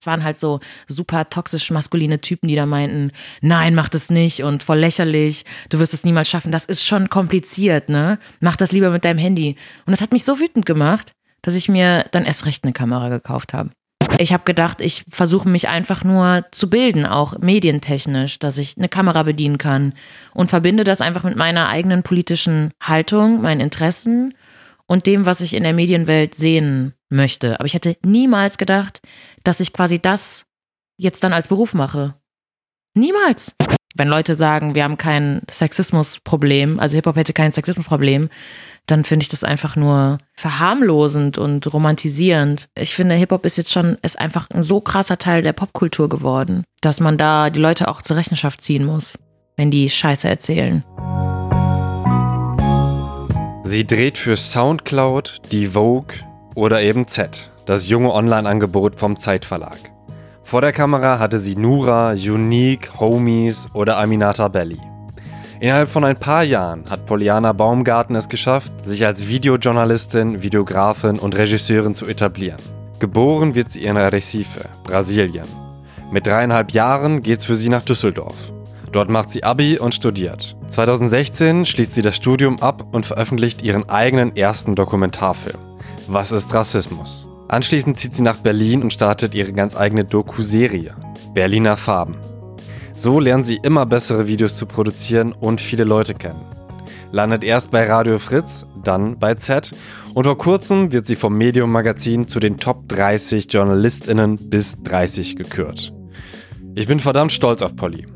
Es waren halt so super toxisch maskuline Typen, die da meinten, nein, mach das nicht und voll lächerlich, du wirst es niemals schaffen. Das ist schon kompliziert, ne? Mach das lieber mit deinem Handy. Und das hat mich so wütend gemacht, dass ich mir dann erst recht eine Kamera gekauft habe. Ich habe gedacht, ich versuche mich einfach nur zu bilden, auch medientechnisch, dass ich eine Kamera bedienen kann und verbinde das einfach mit meiner eigenen politischen Haltung, meinen Interessen und dem, was ich in der Medienwelt sehen möchte. Aber ich hätte niemals gedacht, dass ich quasi das jetzt dann als Beruf mache. Niemals. Wenn Leute sagen, wir haben kein Sexismusproblem, also Hip-Hop hätte kein Sexismusproblem, dann finde ich das einfach nur verharmlosend und romantisierend. Ich finde, Hip-Hop ist jetzt schon, ist einfach ein so krasser Teil der Popkultur geworden, dass man da die Leute auch zur Rechenschaft ziehen muss, wenn die Scheiße erzählen. Sie dreht für Soundcloud, die Vogue oder eben Z, das junge Online-Angebot vom Zeitverlag. Vor der Kamera hatte sie Nura, Unique, Homies oder Aminata Belly. Innerhalb von ein paar Jahren hat Poliana Baumgarten es geschafft, sich als Videojournalistin, Videografin und Regisseurin zu etablieren. Geboren wird sie in Recife, Brasilien. Mit dreieinhalb Jahren geht's für sie nach Düsseldorf. Dort macht sie Abi und studiert. 2016 schließt sie das Studium ab und veröffentlicht ihren eigenen ersten Dokumentarfilm. Was ist Rassismus? Anschließend zieht sie nach Berlin und startet ihre ganz eigene Doku-Serie. Berliner Farben. So lernt sie immer bessere Videos zu produzieren und viele Leute kennen. Landet erst bei Radio Fritz, dann bei Z und vor kurzem wird sie vom Medium Magazin zu den Top 30 JournalistInnen bis 30 gekürt. Ich bin verdammt stolz auf Polly.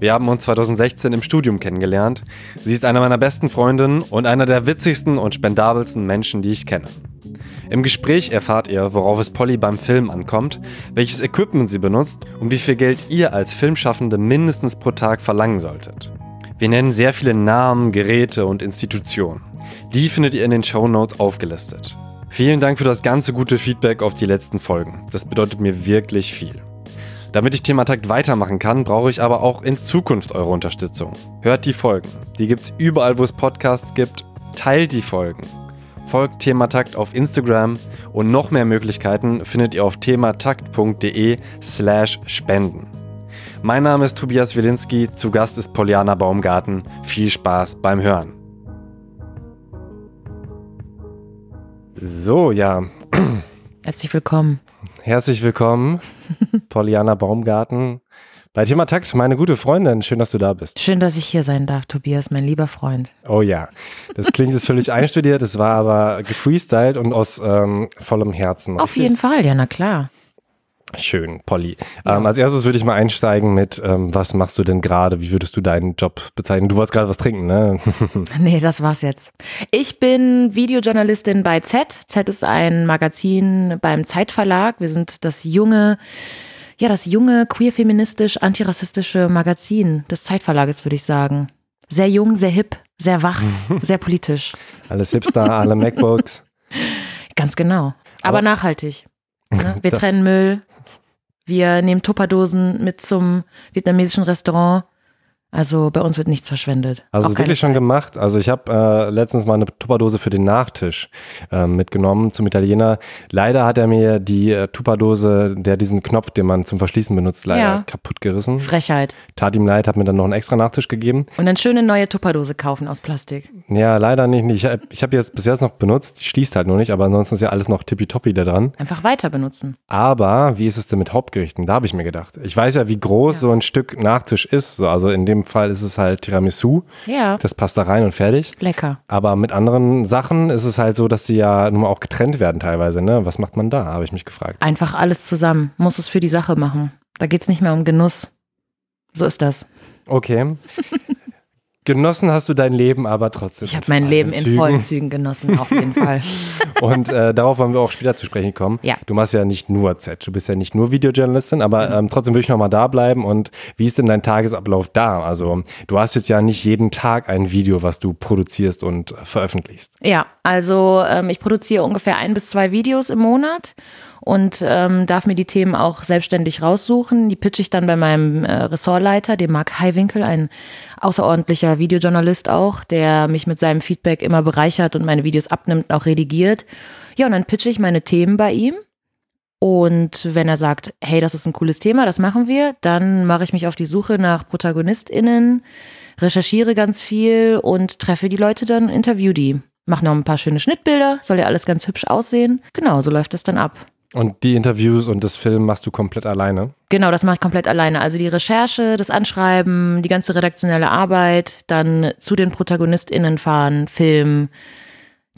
Wir haben uns 2016 im Studium kennengelernt. Sie ist eine meiner besten Freundinnen und einer der witzigsten und spendabelsten Menschen, die ich kenne. Im Gespräch erfahrt ihr, worauf es Polly beim Film ankommt, welches Equipment sie benutzt und wie viel Geld ihr als Filmschaffende mindestens pro Tag verlangen solltet. Wir nennen sehr viele Namen, Geräte und Institutionen. Die findet ihr in den Show Notes aufgelistet. Vielen Dank für das ganze gute Feedback auf die letzten Folgen. Das bedeutet mir wirklich viel. Damit ich Thematakt weitermachen kann, brauche ich aber auch in Zukunft eure Unterstützung. Hört die Folgen. Die gibt's überall, wo es Podcasts gibt. Teilt die Folgen. Folgt Thematakt auf Instagram und noch mehr Möglichkeiten findet ihr auf thematakt.de slash spenden. Mein Name ist Tobias Wilinski, zu Gast ist Poliana Baumgarten. Viel Spaß beim Hören. So, ja. Herzlich willkommen. Herzlich willkommen, Poliana Baumgarten. Bei Thema Takt, meine gute Freundin, schön, dass du da bist. Schön, dass ich hier sein darf, Tobias, mein lieber Freund. Oh ja, das klingt jetzt völlig einstudiert, es war aber gefreestylt und aus ähm, vollem Herzen. Auf jeden Fall, ja, na klar. Schön, Polly. Ja. Ähm, als erstes würde ich mal einsteigen mit, ähm, was machst du denn gerade? Wie würdest du deinen Job bezeichnen? Du wolltest gerade was trinken, ne? nee, das war's jetzt. Ich bin Videojournalistin bei Z. Z ist ein Magazin beim Zeitverlag. Wir sind das junge, ja, das junge, queer-feministisch, antirassistische Magazin des Zeitverlages, würde ich sagen. Sehr jung, sehr hip, sehr wach, sehr politisch. Alles Hipster, alle MacBooks. Ganz genau. Aber, Aber nachhaltig. Ne? Wir trennen Müll, wir nehmen Tupperdosen mit zum vietnamesischen Restaurant. Also bei uns wird nichts verschwendet. Also es ist wirklich Zeit. schon gemacht. Also ich habe äh, letztens mal eine Tupperdose für den Nachtisch äh, mitgenommen zum Italiener. Leider hat er mir die äh, Tupperdose, der diesen Knopf, den man zum Verschließen benutzt, leider ja. kaputt gerissen. Frechheit. Tat ihm leid, hat mir dann noch einen extra Nachtisch gegeben. Und dann schöne neue Tupperdose kaufen aus Plastik. Ja, leider nicht. Ich habe ich hab jetzt bis jetzt noch benutzt, die schließt halt nur nicht, aber ansonsten ist ja alles noch tippitoppi da dran. Einfach weiter benutzen. Aber wie ist es denn mit Hauptgerichten? Da habe ich mir gedacht. Ich weiß ja, wie groß ja. so ein Stück Nachtisch ist. So, also in dem Fall ist es halt Tiramisu. Ja. Das passt da rein und fertig. Lecker. Aber mit anderen Sachen ist es halt so, dass sie ja nun mal auch getrennt werden teilweise. Ne? Was macht man da, habe ich mich gefragt. Einfach alles zusammen. Muss es für die Sache machen. Da geht es nicht mehr um Genuss. So ist das. Okay. Genossen hast du dein Leben aber trotzdem. Ich habe mein Leben in vollen Zügen genossen, auf jeden Fall. Und äh, darauf wollen wir auch später zu sprechen kommen. Ja. Du machst ja nicht nur Z, du bist ja nicht nur Videojournalistin, aber mhm. ähm, trotzdem würde ich nochmal da bleiben. Und wie ist denn dein Tagesablauf da? Also du hast jetzt ja nicht jeden Tag ein Video, was du produzierst und veröffentlichst. Ja, also ähm, ich produziere ungefähr ein bis zwei Videos im Monat und ähm, darf mir die Themen auch selbstständig raussuchen. Die pitche ich dann bei meinem äh, Ressortleiter, dem Marc Heiwinkel, ein außerordentlicher Videojournalist auch, der mich mit seinem Feedback immer bereichert und meine Videos abnimmt und auch redigiert. Ja, und dann pitche ich meine Themen bei ihm Und wenn er sagt, hey, das ist ein cooles Thema, das machen wir, dann mache ich mich auf die Suche nach ProtagonistInnen, recherchiere ganz viel und treffe die Leute dann, interview die. Mach noch ein paar schöne Schnittbilder, soll ja alles ganz hübsch aussehen. Genau, so läuft das dann ab. Und die Interviews und das Film machst du komplett alleine? Genau, das mache ich komplett alleine. Also die Recherche, das Anschreiben, die ganze redaktionelle Arbeit, dann zu den ProtagonistInnen fahren, Film,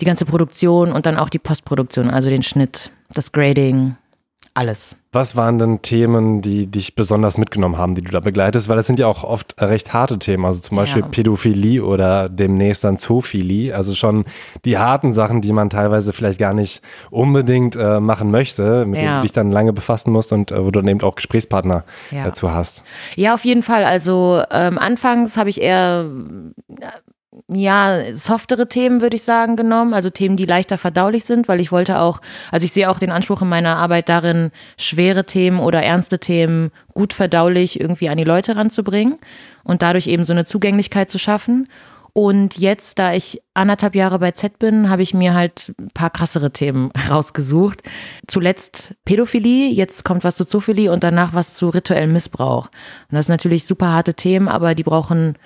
die ganze Produktion und dann auch die Postproduktion, also den Schnitt, das Grading, alles. Was waren denn Themen, die dich besonders mitgenommen haben, die du da begleitest? Weil das sind ja auch oft recht harte Themen, also zum Beispiel ja. Pädophilie oder demnächst dann Zoophilie, also schon die harten Sachen, die man teilweise vielleicht gar nicht unbedingt äh, machen möchte, mit ja. denen du dich dann lange befassen musst und äh, wo du dann eben auch Gesprächspartner ja. dazu hast. Ja, auf jeden Fall. Also ähm, anfangs habe ich eher ja, softere Themen, würde ich sagen, genommen. Also Themen, die leichter verdaulich sind, weil ich wollte auch, also ich sehe auch den Anspruch in meiner Arbeit darin, schwere Themen oder ernste Themen gut verdaulich irgendwie an die Leute ranzubringen und dadurch eben so eine Zugänglichkeit zu schaffen. Und jetzt, da ich anderthalb Jahre bei Z bin, habe ich mir halt ein paar krassere Themen rausgesucht. Zuletzt Pädophilie, jetzt kommt was zu Zoophilie und danach was zu rituellem Missbrauch. Und das sind natürlich super harte Themen, aber die brauchen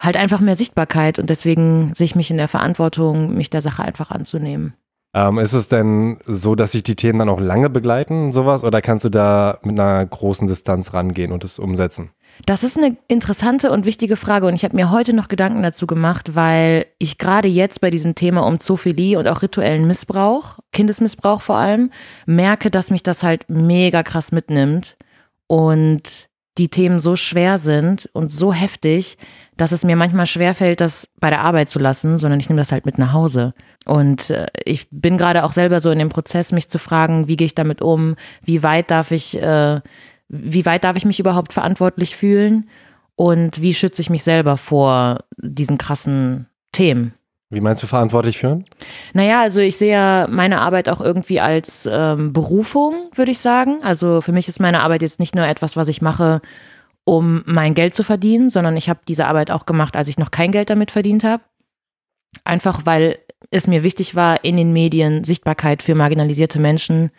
halt einfach mehr Sichtbarkeit und deswegen sehe ich mich in der Verantwortung, mich der Sache einfach anzunehmen. Ähm, ist es denn so, dass sich die Themen dann auch lange begleiten, sowas, oder kannst du da mit einer großen Distanz rangehen und es umsetzen? Das ist eine interessante und wichtige Frage und ich habe mir heute noch Gedanken dazu gemacht, weil ich gerade jetzt bei diesem Thema um Zoophilie und auch rituellen Missbrauch, Kindesmissbrauch vor allem, merke, dass mich das halt mega krass mitnimmt und die Themen so schwer sind und so heftig, dass es mir manchmal schwerfällt, das bei der Arbeit zu lassen, sondern ich nehme das halt mit nach Hause. Und äh, ich bin gerade auch selber so in dem Prozess, mich zu fragen, wie gehe ich damit um, wie weit darf ich, äh, wie weit darf ich mich überhaupt verantwortlich fühlen und wie schütze ich mich selber vor diesen krassen Themen. Wie meinst du verantwortlich führen? Naja, also ich sehe ja meine Arbeit auch irgendwie als ähm, Berufung, würde ich sagen. Also für mich ist meine Arbeit jetzt nicht nur etwas, was ich mache, um mein Geld zu verdienen, sondern ich habe diese Arbeit auch gemacht, als ich noch kein Geld damit verdient habe. Einfach weil es mir wichtig war, in den Medien Sichtbarkeit für marginalisierte Menschen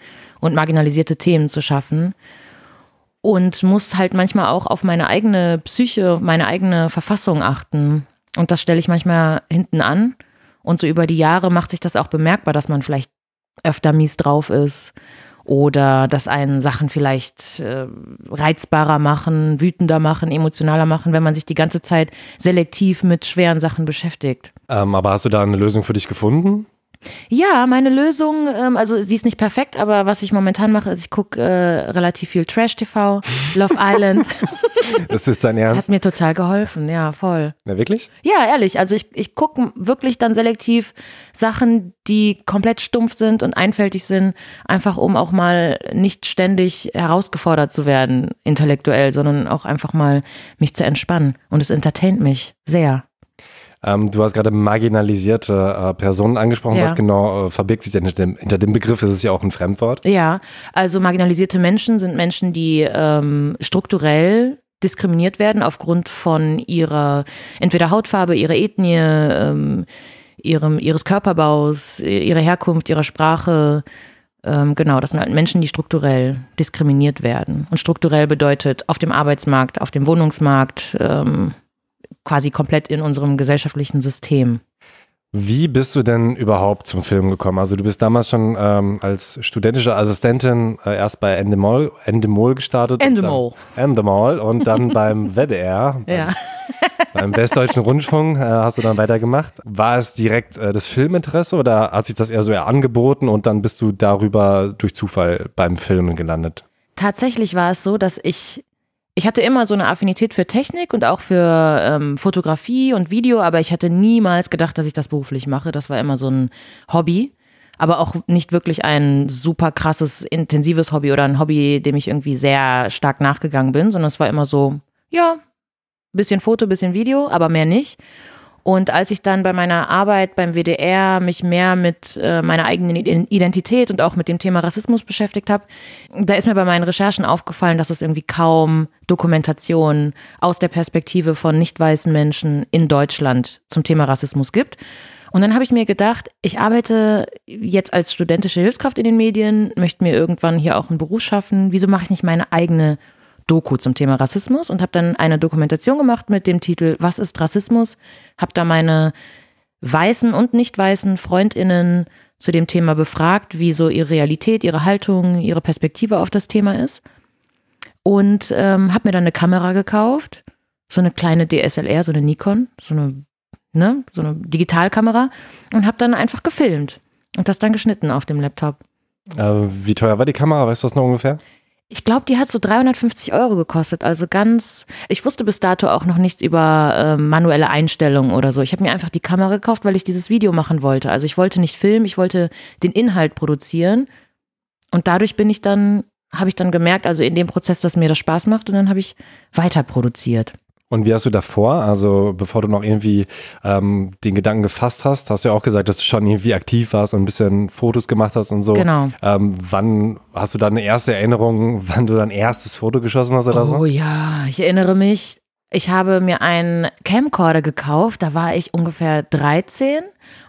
und marginalisierte Themen zu schaffen. Und muss halt manchmal auch auf meine eigene Psyche, meine eigene Verfassung achten. Und das stelle ich manchmal hinten an. Und so über die Jahre macht sich das auch bemerkbar, dass man vielleicht öfter mies drauf ist oder dass einen Sachen vielleicht äh, reizbarer machen, wütender machen, emotionaler machen, wenn man sich die ganze Zeit selektiv mit schweren Sachen beschäftigt. Ähm, aber hast du da eine Lösung für dich gefunden? Ja, meine Lösung, ähm, also sie ist nicht perfekt, aber was ich momentan mache, ist, ich gucke äh, relativ viel Trash-TV, Love Island. das ist dein Ernst? Das hat mir total geholfen, ja, voll. Na, wirklich? Ja, ehrlich. Also ich, ich gucke wirklich dann selektiv Sachen, die komplett stumpf sind und einfältig sind, einfach um auch mal nicht ständig herausgefordert zu werden, intellektuell, sondern auch einfach mal mich zu entspannen. Und es entertaint mich sehr. Ähm, du hast gerade marginalisierte äh, Personen angesprochen. Ja. Was genau äh, verbirgt sich denn hinter dem, hinter dem Begriff? Ist es ja auch ein Fremdwort? Ja, also marginalisierte Menschen sind Menschen, die ähm, strukturell diskriminiert werden aufgrund von ihrer entweder Hautfarbe, ihrer Ethnie, ähm, ihrem, ihres Körperbaus, ihrer Herkunft, ihrer Sprache. Ähm, genau, das sind halt Menschen, die strukturell diskriminiert werden. Und strukturell bedeutet auf dem Arbeitsmarkt, auf dem Wohnungsmarkt, ähm, quasi komplett in unserem gesellschaftlichen System. Wie bist du denn überhaupt zum Film gekommen? Also du bist damals schon ähm, als studentische Assistentin äh, erst bei Endemol, Endemol gestartet. Endemol. Endemol und dann beim WDR, beim, ja. beim Westdeutschen Rundfunk äh, hast du dann weitergemacht. War es direkt äh, das Filminteresse oder hat sich das eher so eher angeboten und dann bist du darüber durch Zufall beim Filmen gelandet? Tatsächlich war es so, dass ich ich hatte immer so eine Affinität für Technik und auch für ähm, Fotografie und Video, aber ich hatte niemals gedacht, dass ich das beruflich mache. Das war immer so ein Hobby, aber auch nicht wirklich ein super krasses, intensives Hobby oder ein Hobby, dem ich irgendwie sehr stark nachgegangen bin, sondern es war immer so, ja, bisschen Foto, bisschen Video, aber mehr nicht. Und als ich dann bei meiner Arbeit beim WDR mich mehr mit äh, meiner eigenen Identität und auch mit dem Thema Rassismus beschäftigt habe, da ist mir bei meinen Recherchen aufgefallen, dass es irgendwie kaum Dokumentation aus der Perspektive von nicht weißen Menschen in Deutschland zum Thema Rassismus gibt. Und dann habe ich mir gedacht, ich arbeite jetzt als studentische Hilfskraft in den Medien, möchte mir irgendwann hier auch einen Beruf schaffen. Wieso mache ich nicht meine eigene Doku zum Thema Rassismus und habe dann eine Dokumentation gemacht mit dem Titel Was ist Rassismus? Habe da meine weißen und nicht weißen Freundinnen zu dem Thema befragt, wie so ihre Realität, ihre Haltung, ihre Perspektive auf das Thema ist. Und ähm, habe mir dann eine Kamera gekauft, so eine kleine DSLR, so eine Nikon, so eine, ne, so eine Digitalkamera und habe dann einfach gefilmt und das dann geschnitten auf dem Laptop. Äh, wie teuer war die Kamera? Weißt du das noch ungefähr? Ich glaube, die hat so 350 Euro gekostet. Also ganz, ich wusste bis dato auch noch nichts über äh, manuelle Einstellungen oder so. Ich habe mir einfach die Kamera gekauft, weil ich dieses Video machen wollte. Also ich wollte nicht filmen, ich wollte den Inhalt produzieren. Und dadurch bin ich dann, habe ich dann gemerkt, also in dem Prozess, dass mir das Spaß macht und dann habe ich weiter produziert. Und wie hast du davor, also bevor du noch irgendwie ähm, den Gedanken gefasst hast, hast du ja auch gesagt, dass du schon irgendwie aktiv warst und ein bisschen Fotos gemacht hast und so. Genau. Ähm, wann hast du da eine erste Erinnerung, wann du dein erstes Foto geschossen hast oder oh, so? Oh ja, ich erinnere mich. Ich habe mir einen Camcorder gekauft, da war ich ungefähr 13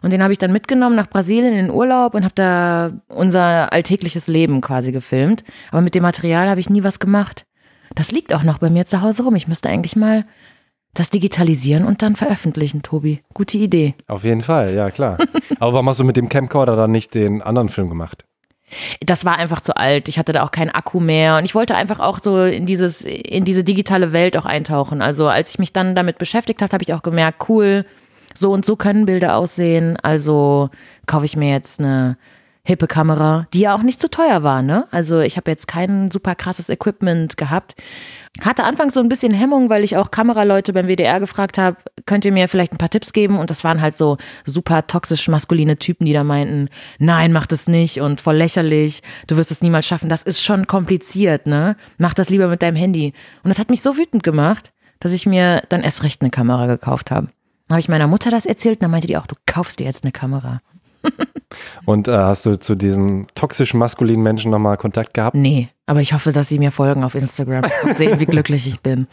und den habe ich dann mitgenommen nach Brasilien in den Urlaub und habe da unser alltägliches Leben quasi gefilmt. Aber mit dem Material habe ich nie was gemacht. Das liegt auch noch bei mir zu Hause rum. Ich müsste eigentlich mal das digitalisieren und dann veröffentlichen, Tobi. Gute Idee. Auf jeden Fall, ja klar. Aber warum hast du mit dem Camcorder dann nicht den anderen Film gemacht? Das war einfach zu alt. Ich hatte da auch keinen Akku mehr und ich wollte einfach auch so in dieses, in diese digitale Welt auch eintauchen. Also als ich mich dann damit beschäftigt habe, habe ich auch gemerkt, cool, so und so können Bilder aussehen. Also kaufe ich mir jetzt eine hippe Kamera, die ja auch nicht zu teuer war, ne? Also ich habe jetzt kein super krasses Equipment gehabt. Hatte anfangs so ein bisschen Hemmung, weil ich auch Kameraleute beim WDR gefragt habe, könnt ihr mir vielleicht ein paar Tipps geben? Und das waren halt so super toxisch maskuline Typen, die da meinten, nein, mach das nicht und voll lächerlich, du wirst es niemals schaffen. Das ist schon kompliziert, ne? Mach das lieber mit deinem Handy. Und das hat mich so wütend gemacht, dass ich mir dann erst recht eine Kamera gekauft habe. Dann habe ich meiner Mutter das erzählt und dann meinte die auch, du kaufst dir jetzt eine Kamera. Und äh, hast du zu diesen toxischen maskulinen Menschen nochmal Kontakt gehabt? Nee, aber ich hoffe, dass sie mir folgen auf Instagram und sehen, wie glücklich ich bin.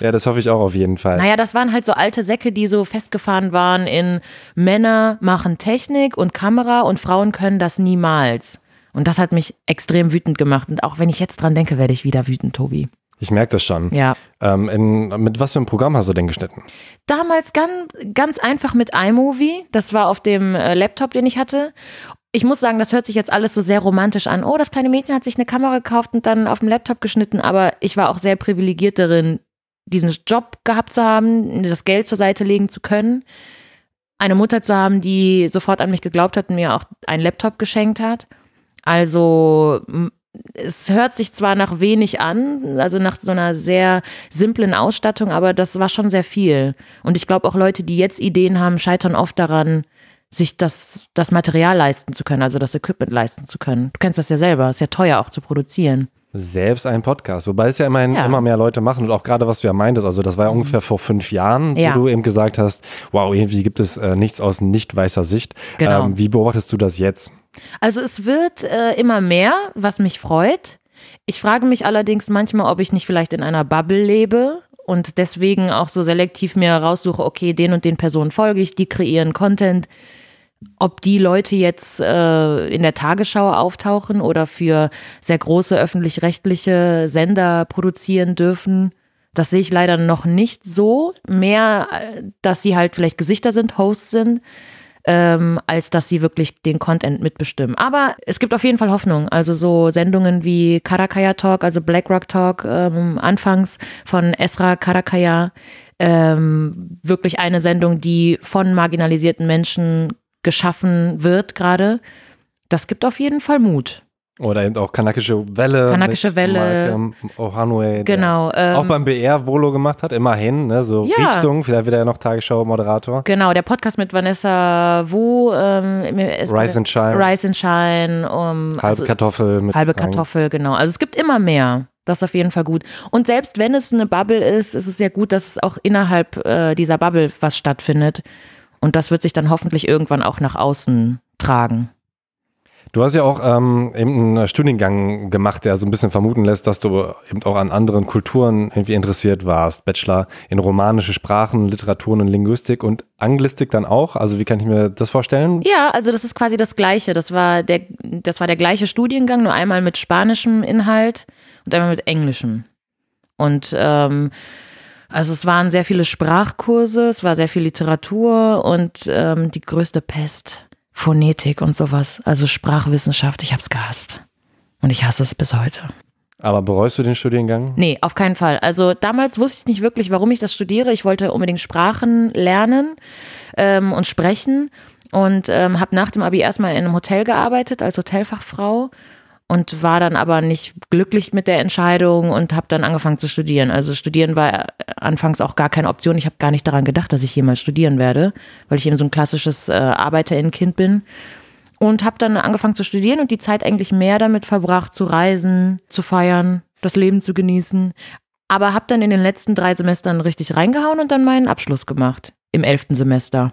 ja, das hoffe ich auch auf jeden Fall. Naja, das waren halt so alte Säcke, die so festgefahren waren in Männer machen Technik und Kamera und Frauen können das niemals. Und das hat mich extrem wütend gemacht. Und auch wenn ich jetzt dran denke, werde ich wieder wütend, Tobi. Ich merke das schon. Ja. Ähm, in, mit was für einem Programm hast du denn geschnitten? Damals ganz, ganz einfach mit iMovie. Das war auf dem äh, Laptop, den ich hatte. Ich muss sagen, das hört sich jetzt alles so sehr romantisch an. Oh, das kleine Mädchen hat sich eine Kamera gekauft und dann auf dem Laptop geschnitten. Aber ich war auch sehr privilegiert darin, diesen Job gehabt zu haben, das Geld zur Seite legen zu können. Eine Mutter zu haben, die sofort an mich geglaubt hat und mir auch einen Laptop geschenkt hat. Also es hört sich zwar nach wenig an, also nach so einer sehr simplen Ausstattung, aber das war schon sehr viel. Und ich glaube auch Leute, die jetzt Ideen haben, scheitern oft daran, sich das, das Material leisten zu können, also das Equipment leisten zu können. Du kennst das ja selber, ist ja teuer auch zu produzieren. Selbst ein Podcast, wobei es ja immerhin ja. immer mehr Leute machen und auch gerade was du ja meintest, also das war ja mhm. ungefähr vor fünf Jahren, ja. wo du eben gesagt hast, wow, irgendwie gibt es äh, nichts aus nicht weißer Sicht. Genau. Ähm, wie beobachtest du das jetzt? Also es wird äh, immer mehr, was mich freut. Ich frage mich allerdings manchmal, ob ich nicht vielleicht in einer Bubble lebe und deswegen auch so selektiv mir raussuche, okay, den und den Personen folge ich, die kreieren Content. Ob die Leute jetzt äh, in der Tagesschau auftauchen oder für sehr große öffentlich-rechtliche Sender produzieren dürfen, das sehe ich leider noch nicht so. Mehr, äh, dass sie halt vielleicht Gesichter sind, Hosts sind ähm, als dass sie wirklich den Content mitbestimmen. Aber es gibt auf jeden Fall Hoffnung. Also so Sendungen wie Karakaya Talk, also Blackrock Talk, ähm, anfangs von Esra Karakaya, ähm, wirklich eine Sendung, die von marginalisierten Menschen geschaffen wird gerade. Das gibt auf jeden Fall Mut. Oder eben auch kanakische Welle. Kanakische Welle. Ohanue, genau. Ähm, auch beim BR Volo gemacht hat, immerhin, ne, so ja. Richtung, vielleicht wird er ja noch Tagesschau-Moderator. Genau, der Podcast mit Vanessa Wu. Ähm, Rise and Shine. Rise and Shine. Um, halbe also, Kartoffel. Mit halbe Kartoffel, genau. Also es gibt immer mehr. Das ist auf jeden Fall gut. Und selbst wenn es eine Bubble ist, ist es ja gut, dass es auch innerhalb äh, dieser Bubble was stattfindet. Und das wird sich dann hoffentlich irgendwann auch nach außen tragen. Du hast ja auch ähm, eben einen Studiengang gemacht, der so ein bisschen vermuten lässt, dass du eben auch an anderen Kulturen irgendwie interessiert warst. Bachelor in romanische Sprachen, Literaturen und Linguistik und Anglistik dann auch. Also wie kann ich mir das vorstellen? Ja, also das ist quasi das Gleiche. Das war der, das war der gleiche Studiengang, nur einmal mit spanischem Inhalt und einmal mit englischem. Und ähm, also es waren sehr viele Sprachkurse, es war sehr viel Literatur und ähm, die größte Pest Phonetik und sowas, also Sprachwissenschaft, ich hab's gehasst. Und ich hasse es bis heute. Aber bereust du den Studiengang? Nee, auf keinen Fall. Also damals wusste ich nicht wirklich, warum ich das studiere. Ich wollte unbedingt Sprachen lernen ähm, und sprechen und ähm, habe nach dem Abi erstmal in einem Hotel gearbeitet als Hotelfachfrau und war dann aber nicht glücklich mit der Entscheidung und habe dann angefangen zu studieren. Also studieren war anfangs auch gar keine Option. Ich habe gar nicht daran gedacht, dass ich jemals studieren werde, weil ich eben so ein klassisches äh, Arbeiterinnenkind bin. Und habe dann angefangen zu studieren und die Zeit eigentlich mehr damit verbracht, zu reisen, zu feiern, das Leben zu genießen. Aber habe dann in den letzten drei Semestern richtig reingehauen und dann meinen Abschluss gemacht. Im elften Semester.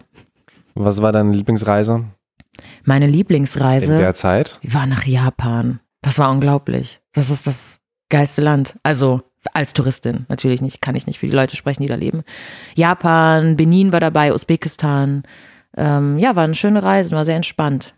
Was war deine Lieblingsreise? Meine Lieblingsreise. In der Zeit? Die war nach Japan. Das war unglaublich. Das ist das geilste Land. Also als Touristin natürlich nicht, kann ich nicht für die Leute sprechen, die da leben. Japan, Benin war dabei, Usbekistan. Ähm, ja, war eine schöne Reise, war sehr entspannt.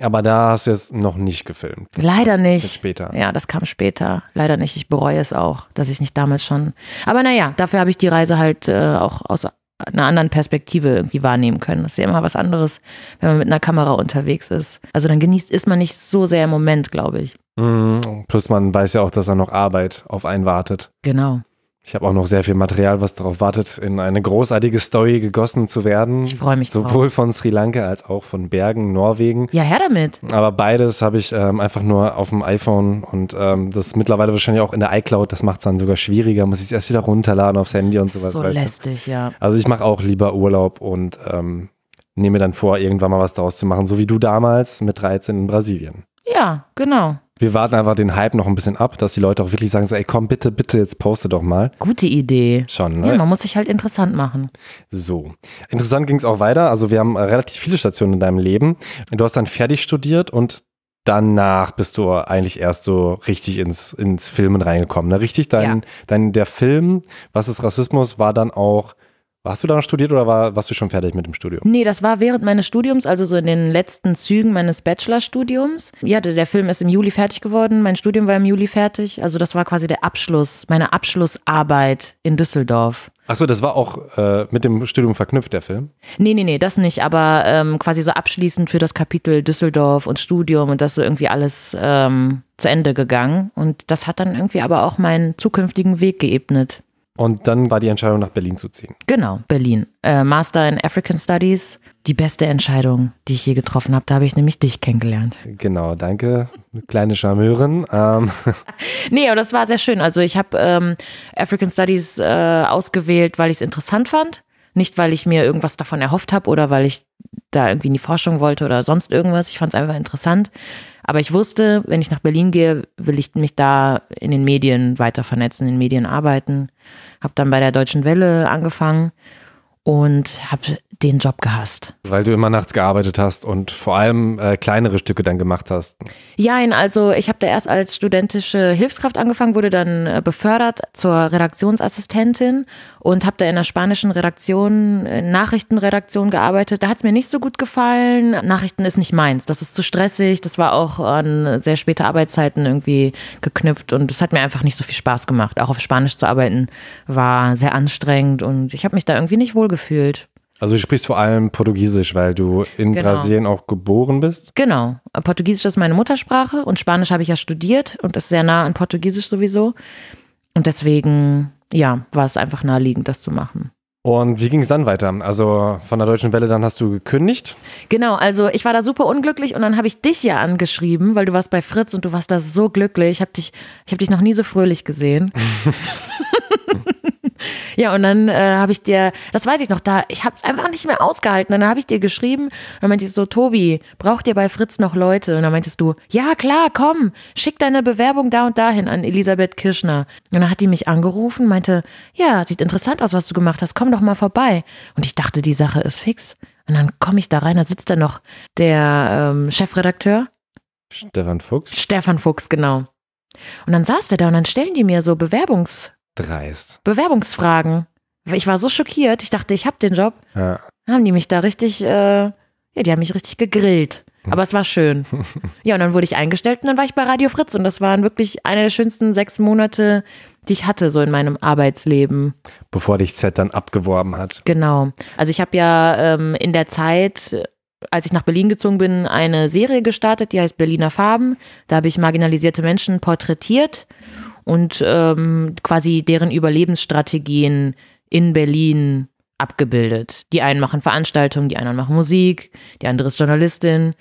Aber da hast du jetzt noch nicht gefilmt. Leider nicht. Später. Ja, das kam später. Leider nicht. Ich bereue es auch, dass ich nicht damals schon. Aber naja, dafür habe ich die Reise halt äh, auch aus einer anderen Perspektive irgendwie wahrnehmen können. Das ist ja immer was anderes, wenn man mit einer Kamera unterwegs ist. Also dann genießt ist man nicht so sehr im Moment, glaube ich. Mhm. Plus man weiß ja auch, dass da noch Arbeit auf einen wartet. Genau. Ich habe auch noch sehr viel Material, was darauf wartet, in eine großartige Story gegossen zu werden. Ich freue mich Sowohl drauf. von Sri Lanka als auch von Bergen, Norwegen. Ja, her damit. Aber beides habe ich ähm, einfach nur auf dem iPhone und ähm, das ist mittlerweile wahrscheinlich auch in der iCloud. Das macht es dann sogar schwieriger. Muss ich es erst wieder runterladen aufs Handy und sowas. So lästig, du? ja. Also ich mache auch lieber Urlaub und ähm, nehme dann vor, irgendwann mal was daraus zu machen, so wie du damals mit 13 in Brasilien. Ja, genau. Wir warten einfach den Hype noch ein bisschen ab, dass die Leute auch wirklich sagen so, ey komm bitte, bitte, jetzt poste doch mal. Gute Idee. Schon, ne? Ja, man muss sich halt interessant machen. So. Interessant ging es auch weiter. Also wir haben relativ viele Stationen in deinem Leben. Du hast dann fertig studiert und danach bist du eigentlich erst so richtig ins, ins Filmen reingekommen. Ne? Richtig, dein, ja. dein, der Film, was ist Rassismus, war dann auch Hast du da noch studiert oder war, warst du schon fertig mit dem Studium? Nee, das war während meines Studiums, also so in den letzten Zügen meines Bachelorstudiums. Ja, der, Film ist im Juli fertig geworden, mein Studium war im Juli fertig. Also das war quasi der Abschluss, meine Abschlussarbeit in Düsseldorf. Achso, das war auch äh, mit dem Studium verknüpft, der Film? Nee, nee, nee, das nicht, aber ähm, quasi so abschließend für das Kapitel Düsseldorf und Studium und das so irgendwie alles ähm, zu Ende gegangen. Und das hat dann irgendwie aber auch meinen zukünftigen Weg geebnet. Und dann war die Entscheidung, nach Berlin zu ziehen. Genau, Berlin. Äh, Master in African Studies. Die beste Entscheidung, die ich je getroffen habe. Da habe ich nämlich dich kennengelernt. Genau, danke. Kleine Charmeurin. Ähm. Nee, aber das war sehr schön. Also ich habe ähm, African Studies äh, ausgewählt, weil ich es interessant fand. Nicht, weil ich mir irgendwas davon erhofft habe oder weil ich da irgendwie in die Forschung wollte oder sonst irgendwas. Ich fand es einfach interessant. Aber ich wusste, wenn ich nach Berlin gehe, will ich mich da in den Medien weiter vernetzen, in den Medien arbeiten. Habe dann bei der Deutschen Welle angefangen und habe den Job gehasst. Weil du immer nachts gearbeitet hast und vor allem äh, kleinere Stücke dann gemacht hast. Ja, also ich habe da erst als studentische Hilfskraft angefangen, wurde dann äh, befördert zur Redaktionsassistentin und habe da in der spanischen Redaktion, äh, Nachrichtenredaktion gearbeitet. Da hat es mir nicht so gut gefallen. Nachrichten ist nicht meins. Das ist zu stressig. Das war auch an sehr späte Arbeitszeiten irgendwie geknüpft und es hat mir einfach nicht so viel Spaß gemacht. Auch auf Spanisch zu arbeiten war sehr anstrengend und ich habe mich da irgendwie nicht wohl gefühlt. Also du sprichst vor allem Portugiesisch, weil du in genau. Brasilien auch geboren bist? Genau. Portugiesisch ist meine Muttersprache und Spanisch habe ich ja studiert und ist sehr nah an Portugiesisch sowieso. Und deswegen, ja, war es einfach naheliegend, das zu machen. Und wie ging es dann weiter? Also von der Deutschen Welle dann hast du gekündigt? Genau, also ich war da super unglücklich und dann habe ich dich ja angeschrieben, weil du warst bei Fritz und du warst da so glücklich. Ich habe dich, ich habe dich noch nie so fröhlich gesehen. Ja, und dann äh, habe ich dir, das weiß ich noch, da, ich habe es einfach nicht mehr ausgehalten. Und dann habe ich dir geschrieben, und dann meinte ich so, Tobi, braucht ihr bei Fritz noch Leute? Und dann meintest du, ja klar, komm, schick deine Bewerbung da und dahin an Elisabeth Kirschner. Und dann hat die mich angerufen, meinte, ja, sieht interessant aus, was du gemacht hast, komm doch mal vorbei. Und ich dachte, die Sache ist fix. Und dann komme ich da rein, da sitzt da noch der ähm, Chefredakteur Stefan Fuchs? Stefan Fuchs, genau. Und dann saß der da und dann stellen die mir so Bewerbungs, Dreist. Bewerbungsfragen. Ich war so schockiert, ich dachte, ich hab den Job. Ja. Haben die mich da richtig, äh, ja, die haben mich richtig gegrillt. Aber es war schön. Ja, und dann wurde ich eingestellt und dann war ich bei Radio Fritz und das waren wirklich eine der schönsten sechs Monate, die ich hatte, so in meinem Arbeitsleben. Bevor dich Z dann abgeworben hat. Genau. Also ich habe ja ähm, in der Zeit, als ich nach Berlin gezogen bin, eine Serie gestartet, die heißt Berliner Farben. Da habe ich marginalisierte Menschen porträtiert und ähm, quasi deren Überlebensstrategien in Berlin abgebildet. Die einen machen Veranstaltungen, die anderen machen Musik, die andere ist Journalistin.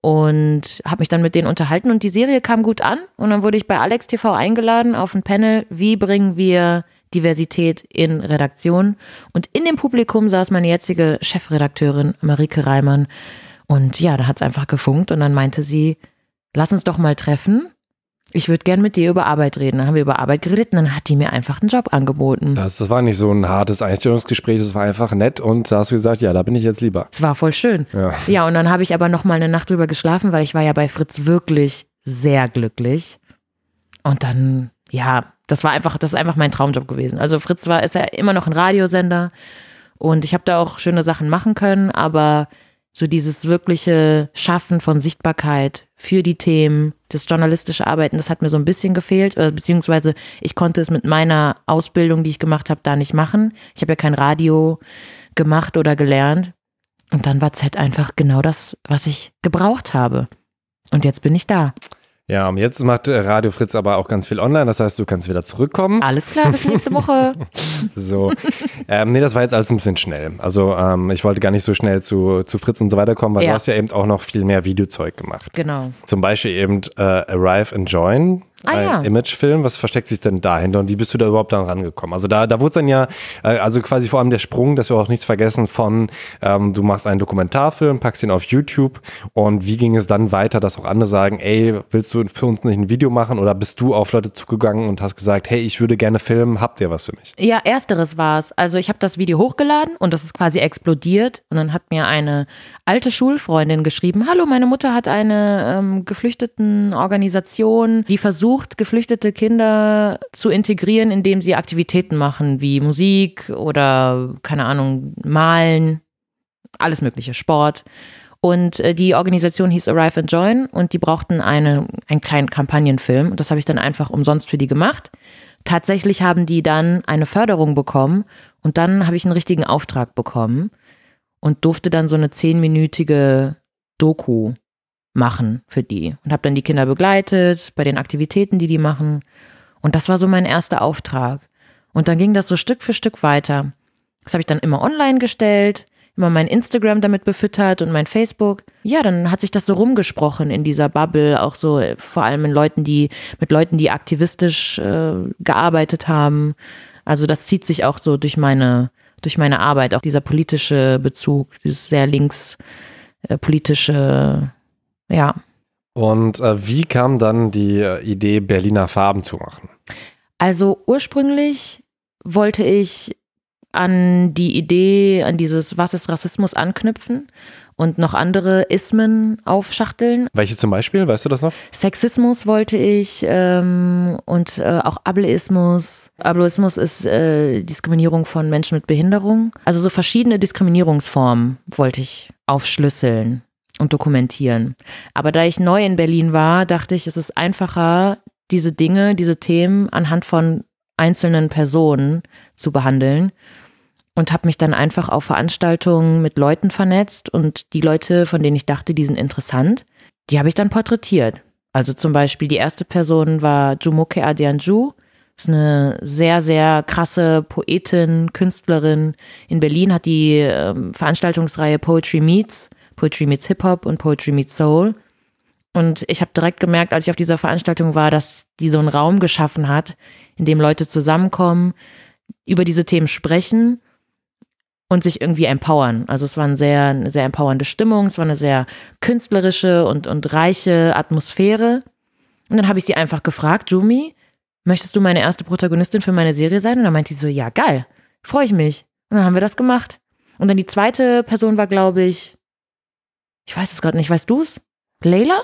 Und habe mich dann mit denen unterhalten und die Serie kam gut an. Und dann wurde ich bei Alex TV eingeladen auf ein Panel, wie bringen wir Diversität in Redaktion. Und in dem Publikum saß meine jetzige Chefredakteurin Marike Reimann. Und ja, da hat es einfach gefunkt. Und dann meinte sie, lass uns doch mal treffen. Ich würde gern mit dir über Arbeit reden. Dann haben wir über Arbeit geredet und dann hat die mir einfach einen Job angeboten. Das, das war nicht so ein hartes Einstellungsgespräch, das war einfach nett und da hast du gesagt, ja, da bin ich jetzt lieber. Es war voll schön. Ja. Ja, und dann habe ich aber noch mal eine Nacht drüber geschlafen, weil ich war ja bei Fritz wirklich sehr glücklich. Und dann, ja, das war einfach, das ist einfach mein Traumjob gewesen. Also Fritz war, ist ja immer noch ein Radiosender und ich habe da auch schöne Sachen machen können, aber so dieses wirkliche Schaffen von Sichtbarkeit für die Themen, das journalistische Arbeiten, das hat mir so ein bisschen gefehlt, äh, beziehungsweise ich konnte es mit meiner Ausbildung, die ich gemacht habe, da nicht machen. Ich habe ja kein Radio gemacht oder gelernt. Und dann war Z einfach genau das, was ich gebraucht habe. Und jetzt bin ich da. Ja, und jetzt macht äh, Radio Fritz aber auch ganz viel online, das heißt, du kannst wieder zurückkommen. Alles klar, bis nächste Woche. So. ähm, nee, das war jetzt alles ein bisschen schnell. Also ähm, ich wollte gar nicht so schnell zu, zu Fritz und so weiter kommen, weil Ja. du hast ja eben auch noch viel mehr Videozeug gemacht. Genau. Zum Beispiel eben äh, Arrive and Join. Ah, ein ja. Imagefilm, was versteckt sich denn dahinter und wie bist du da überhaupt dann rangekommen? Also da, da wurde dann ja, äh, also quasi vor allem der Sprung, dass wir auch nichts vergessen von, ähm, du machst einen Dokumentarfilm, packst ihn auf YouTube und wie ging es dann weiter, dass auch andere sagen, ey, willst du für uns nicht ein Video machen oder bist du auf Leute zugegangen und hast gesagt, hey, ich würde gerne filmen, habt ihr was für mich? Ja, ersteres war es. Also ich habe das Video hochgeladen und das ist quasi explodiert. Und dann hat mir eine alte Schulfreundin geschrieben, hallo, meine Mutter hat eine ähm, Geflüchtetenorganisation, die versucht, geflüchtete Kinder zu integrieren, indem sie Aktivitäten machen, wie Musik oder, keine Ahnung, malen, alles mögliche, Sport. Und äh, die Organisation hieß Arrive and Join und die brauchten eine, einen kleinen Kampagnenfilm. Und das habe ich dann einfach umsonst für die gemacht. Tatsächlich haben die dann eine Förderung bekommen und dann habe ich einen richtigen Auftrag bekommen und durfte dann so eine zehnminütige Doku machen für die und habe dann die Kinder begleitet bei den Aktivitäten, die die machen. Und das war so mein erster Auftrag. Und dann ging das so Stück für Stück weiter. Das habe ich dann immer online gestellt, immer mein Instagram damit befüttert und mein Facebook. Ja, dann hat sich das so rumgesprochen in dieser Bubble, auch so äh, vor allem in Leuten, die mit Leuten, die aktivistisch äh, gearbeitet haben. Also das zieht sich auch so durch meine durch meine Arbeit, auch dieser politische Bezug, dieses sehr links äh, politische, ja. Und äh, wie kam dann die äh, Idee, Berliner Farben zu machen? Also ursprünglich wollte ich an die Idee, an dieses Was ist Rassismus anknüpfen und noch andere Ismen aufschachteln. Welche zum Beispiel, weißt du das noch? Sexismus wollte ich ähm, und äh, auch Ableismus. Ableismus ist äh, Diskriminierung von Menschen mit Behinderung. Also so verschiedene Diskriminierungsformen wollte ich aufschlüsseln und dokumentieren. Aber da ich neu in Berlin war, dachte ich, es ist einfacher, diese Dinge, diese Themen anhand von einzelnen Personen zu behandeln und habe mich dann einfach auf Veranstaltungen mit Leuten vernetzt und die Leute, von denen ich dachte, die sind interessant, die habe ich dann porträtiert. Also zum Beispiel die erste Person war Jumoke Adianju, ist eine sehr, sehr krasse Poetin, Künstlerin. In Berlin hat die ähm, Veranstaltungsreihe Poetry Meets, Poetry Meets Hip Hop und Poetry Meets Soul. Und ich habe direkt gemerkt, als ich auf dieser Veranstaltung war, dass die so einen Raum geschaffen hat, in dem Leute zusammenkommen, über diese Themen sprechen und sich irgendwie empowern. Also es war eine sehr, eine sehr empowernde Stimmung, es war eine sehr künstlerische und, und reiche Atmosphäre. Und dann habe ich sie einfach gefragt, Jumi, möchtest du meine erste Protagonistin für meine Serie sein? Und dann meinte sie so, ja, geil, freue ich mich. Und dann haben wir das gemacht. Und dann die zweite Person war, glaube ich, ich weiß es gerade nicht, weißt du es? Leila?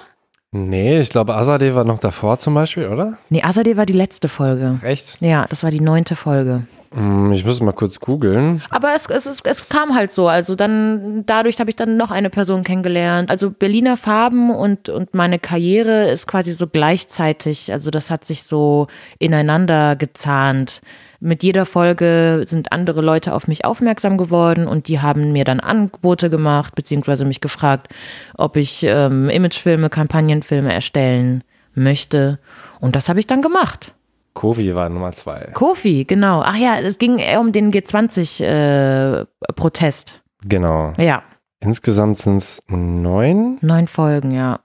Nee, ich glaube, Azadeh war noch davor zum Beispiel, oder? Nee, Azadeh war die letzte Folge. Echt? Ja, das war die neunte Folge. Hm, Ich muss mal kurz googeln. Aber es, es, es, es kam halt so. Also dann, dadurch habe ich dann noch eine Person kennengelernt. Also Berliner Farben und, und meine Karriere ist quasi so gleichzeitig. Also das hat sich so ineinander gezahnt. Mit jeder Folge sind andere Leute auf mich aufmerksam geworden und die haben mir dann Angebote gemacht, beziehungsweise mich gefragt, ob ich ähm, Imagefilme, Kampagnenfilme erstellen möchte. Und das habe ich dann gemacht. Kovi war Nummer zwei. Kofi, genau. Ach ja, es ging eher um den G20-Protest. Genau. ja, Insgesamt sind es neun. neun Folgen, ja.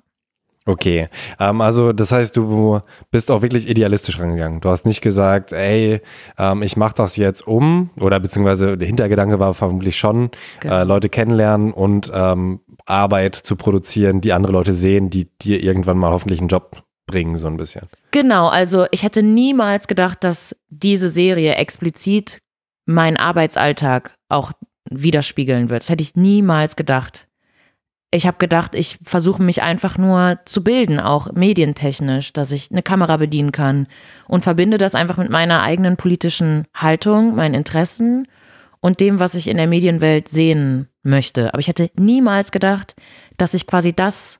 Okay. Ähm, also, das heißt, du bist auch wirklich idealistisch rangegangen. Du hast nicht gesagt, ey, ähm, ich mache das jetzt um, oder beziehungsweise der Hintergedanke war vermutlich schon, Genau. äh, Leute kennenlernen und ähm, Arbeit zu produzieren, die andere Leute sehen, die dir irgendwann mal hoffentlich einen Job bringen, so ein bisschen. Genau, also ich hätte niemals gedacht, dass diese Serie explizit meinen Arbeitsalltag auch widerspiegeln wird. Das hätte ich niemals gedacht. Ich habe gedacht, ich versuche mich einfach nur zu bilden, auch medientechnisch, dass ich eine Kamera bedienen kann und verbinde das einfach mit meiner eigenen politischen Haltung, meinen Interessen und dem, was ich in der Medienwelt sehen möchte. Aber ich hätte niemals gedacht, dass ich quasi das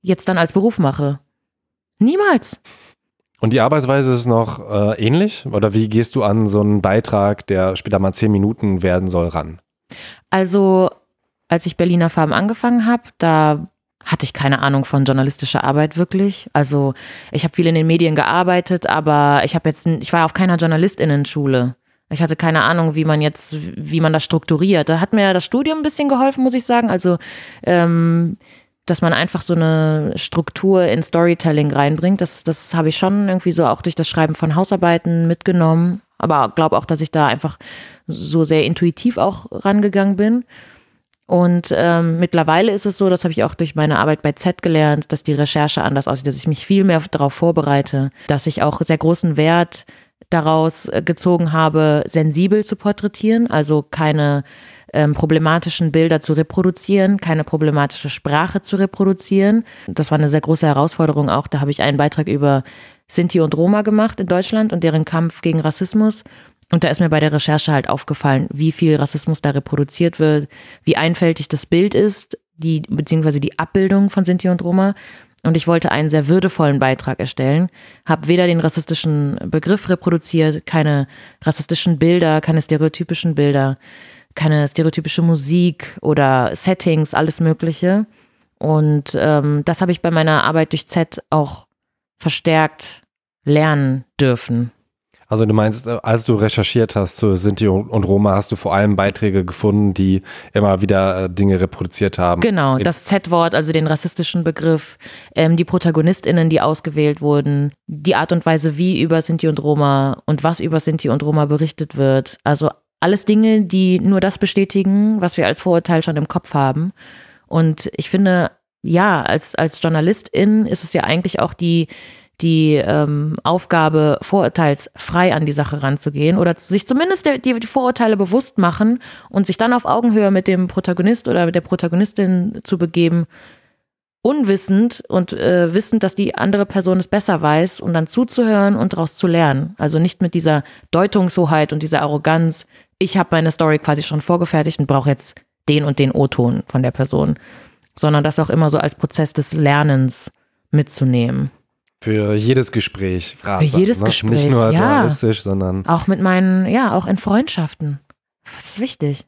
jetzt dann als Beruf mache. Niemals. Und die Arbeitsweise ist noch äh, ähnlich? Oder wie gehst du an so einen Beitrag, der später mal zehn Minuten werden soll, ran? Also, als ich Berliner Farben angefangen habe, da hatte ich keine Ahnung von journalistischer Arbeit wirklich. Also, ich habe viel in den Medien gearbeitet, aber ich habe jetzt, ich war auf keiner Journalistinnenschule. Ich hatte keine Ahnung, wie man jetzt, wie man das strukturiert. Da hat mir das Studium ein bisschen geholfen, muss ich sagen. Also, ähm, dass man einfach so eine Struktur in Storytelling reinbringt. Das, das habe ich schon irgendwie so auch durch das Schreiben von Hausarbeiten mitgenommen. Aber glaube auch, dass ich da einfach so sehr intuitiv auch rangegangen bin. Und ähm, mittlerweile ist es so, das habe ich auch durch meine Arbeit bei Z gelernt, dass die Recherche anders aussieht, dass ich mich viel mehr darauf vorbereite, dass ich auch sehr großen Wert daraus äh, gezogen habe, sensibel zu porträtieren, also keine ähm, problematischen Bilder zu reproduzieren, keine problematische Sprache zu reproduzieren. Das war eine sehr große Herausforderung auch. Da habe ich einen Beitrag über Sinti und Roma gemacht in Deutschland und deren Kampf gegen Rassismus. Und da ist mir bei der Recherche halt aufgefallen, wie viel Rassismus da reproduziert wird, wie einfältig das Bild ist, die, beziehungsweise die Abbildung von Sinti und Roma. Und ich wollte einen sehr würdevollen Beitrag erstellen, habe weder den rassistischen Begriff reproduziert, keine rassistischen Bilder, keine stereotypischen Bilder, keine stereotypische Musik oder Settings, alles Mögliche. Und ähm, das habe ich bei meiner Arbeit durch Z auch verstärkt lernen dürfen. Also du meinst, äh, als du recherchiert hast zu Sinti und Roma, hast du vor allem Beiträge gefunden, die immer wieder äh, Dinge reproduziert haben. Genau, das Z-Wort, also den rassistischen Begriff, ähm, die ProtagonistInnen, die ausgewählt wurden, die Art und Weise, wie über Sinti und Roma und was über Sinti und Roma berichtet wird. Also alles Dinge, die nur das bestätigen, was wir als Vorurteil schon im Kopf haben. Und ich finde, ja, als, als Journalistin ist es ja eigentlich auch die, die ähm, Aufgabe, vorurteilsfrei an die Sache ranzugehen oder sich zumindest die, die Vorurteile bewusst machen und sich dann auf Augenhöhe mit dem Protagonist oder mit der Protagonistin zu begeben, unwissend und äh, wissend, dass die andere Person es besser weiß und dann zuzuhören und daraus zu lernen. Also nicht mit dieser Deutungshoheit und dieser Arroganz, ich habe meine Story quasi schon vorgefertigt und brauche jetzt den und den O-Ton von der Person, sondern das auch immer so als Prozess des Lernens mitzunehmen. Für jedes Gespräch. Ratsam, jedes ne? Gespräch, Nicht nur ja. journalistisch, sondern. Auch mit meinen, ja, auch in Freundschaften. Das ist wichtig.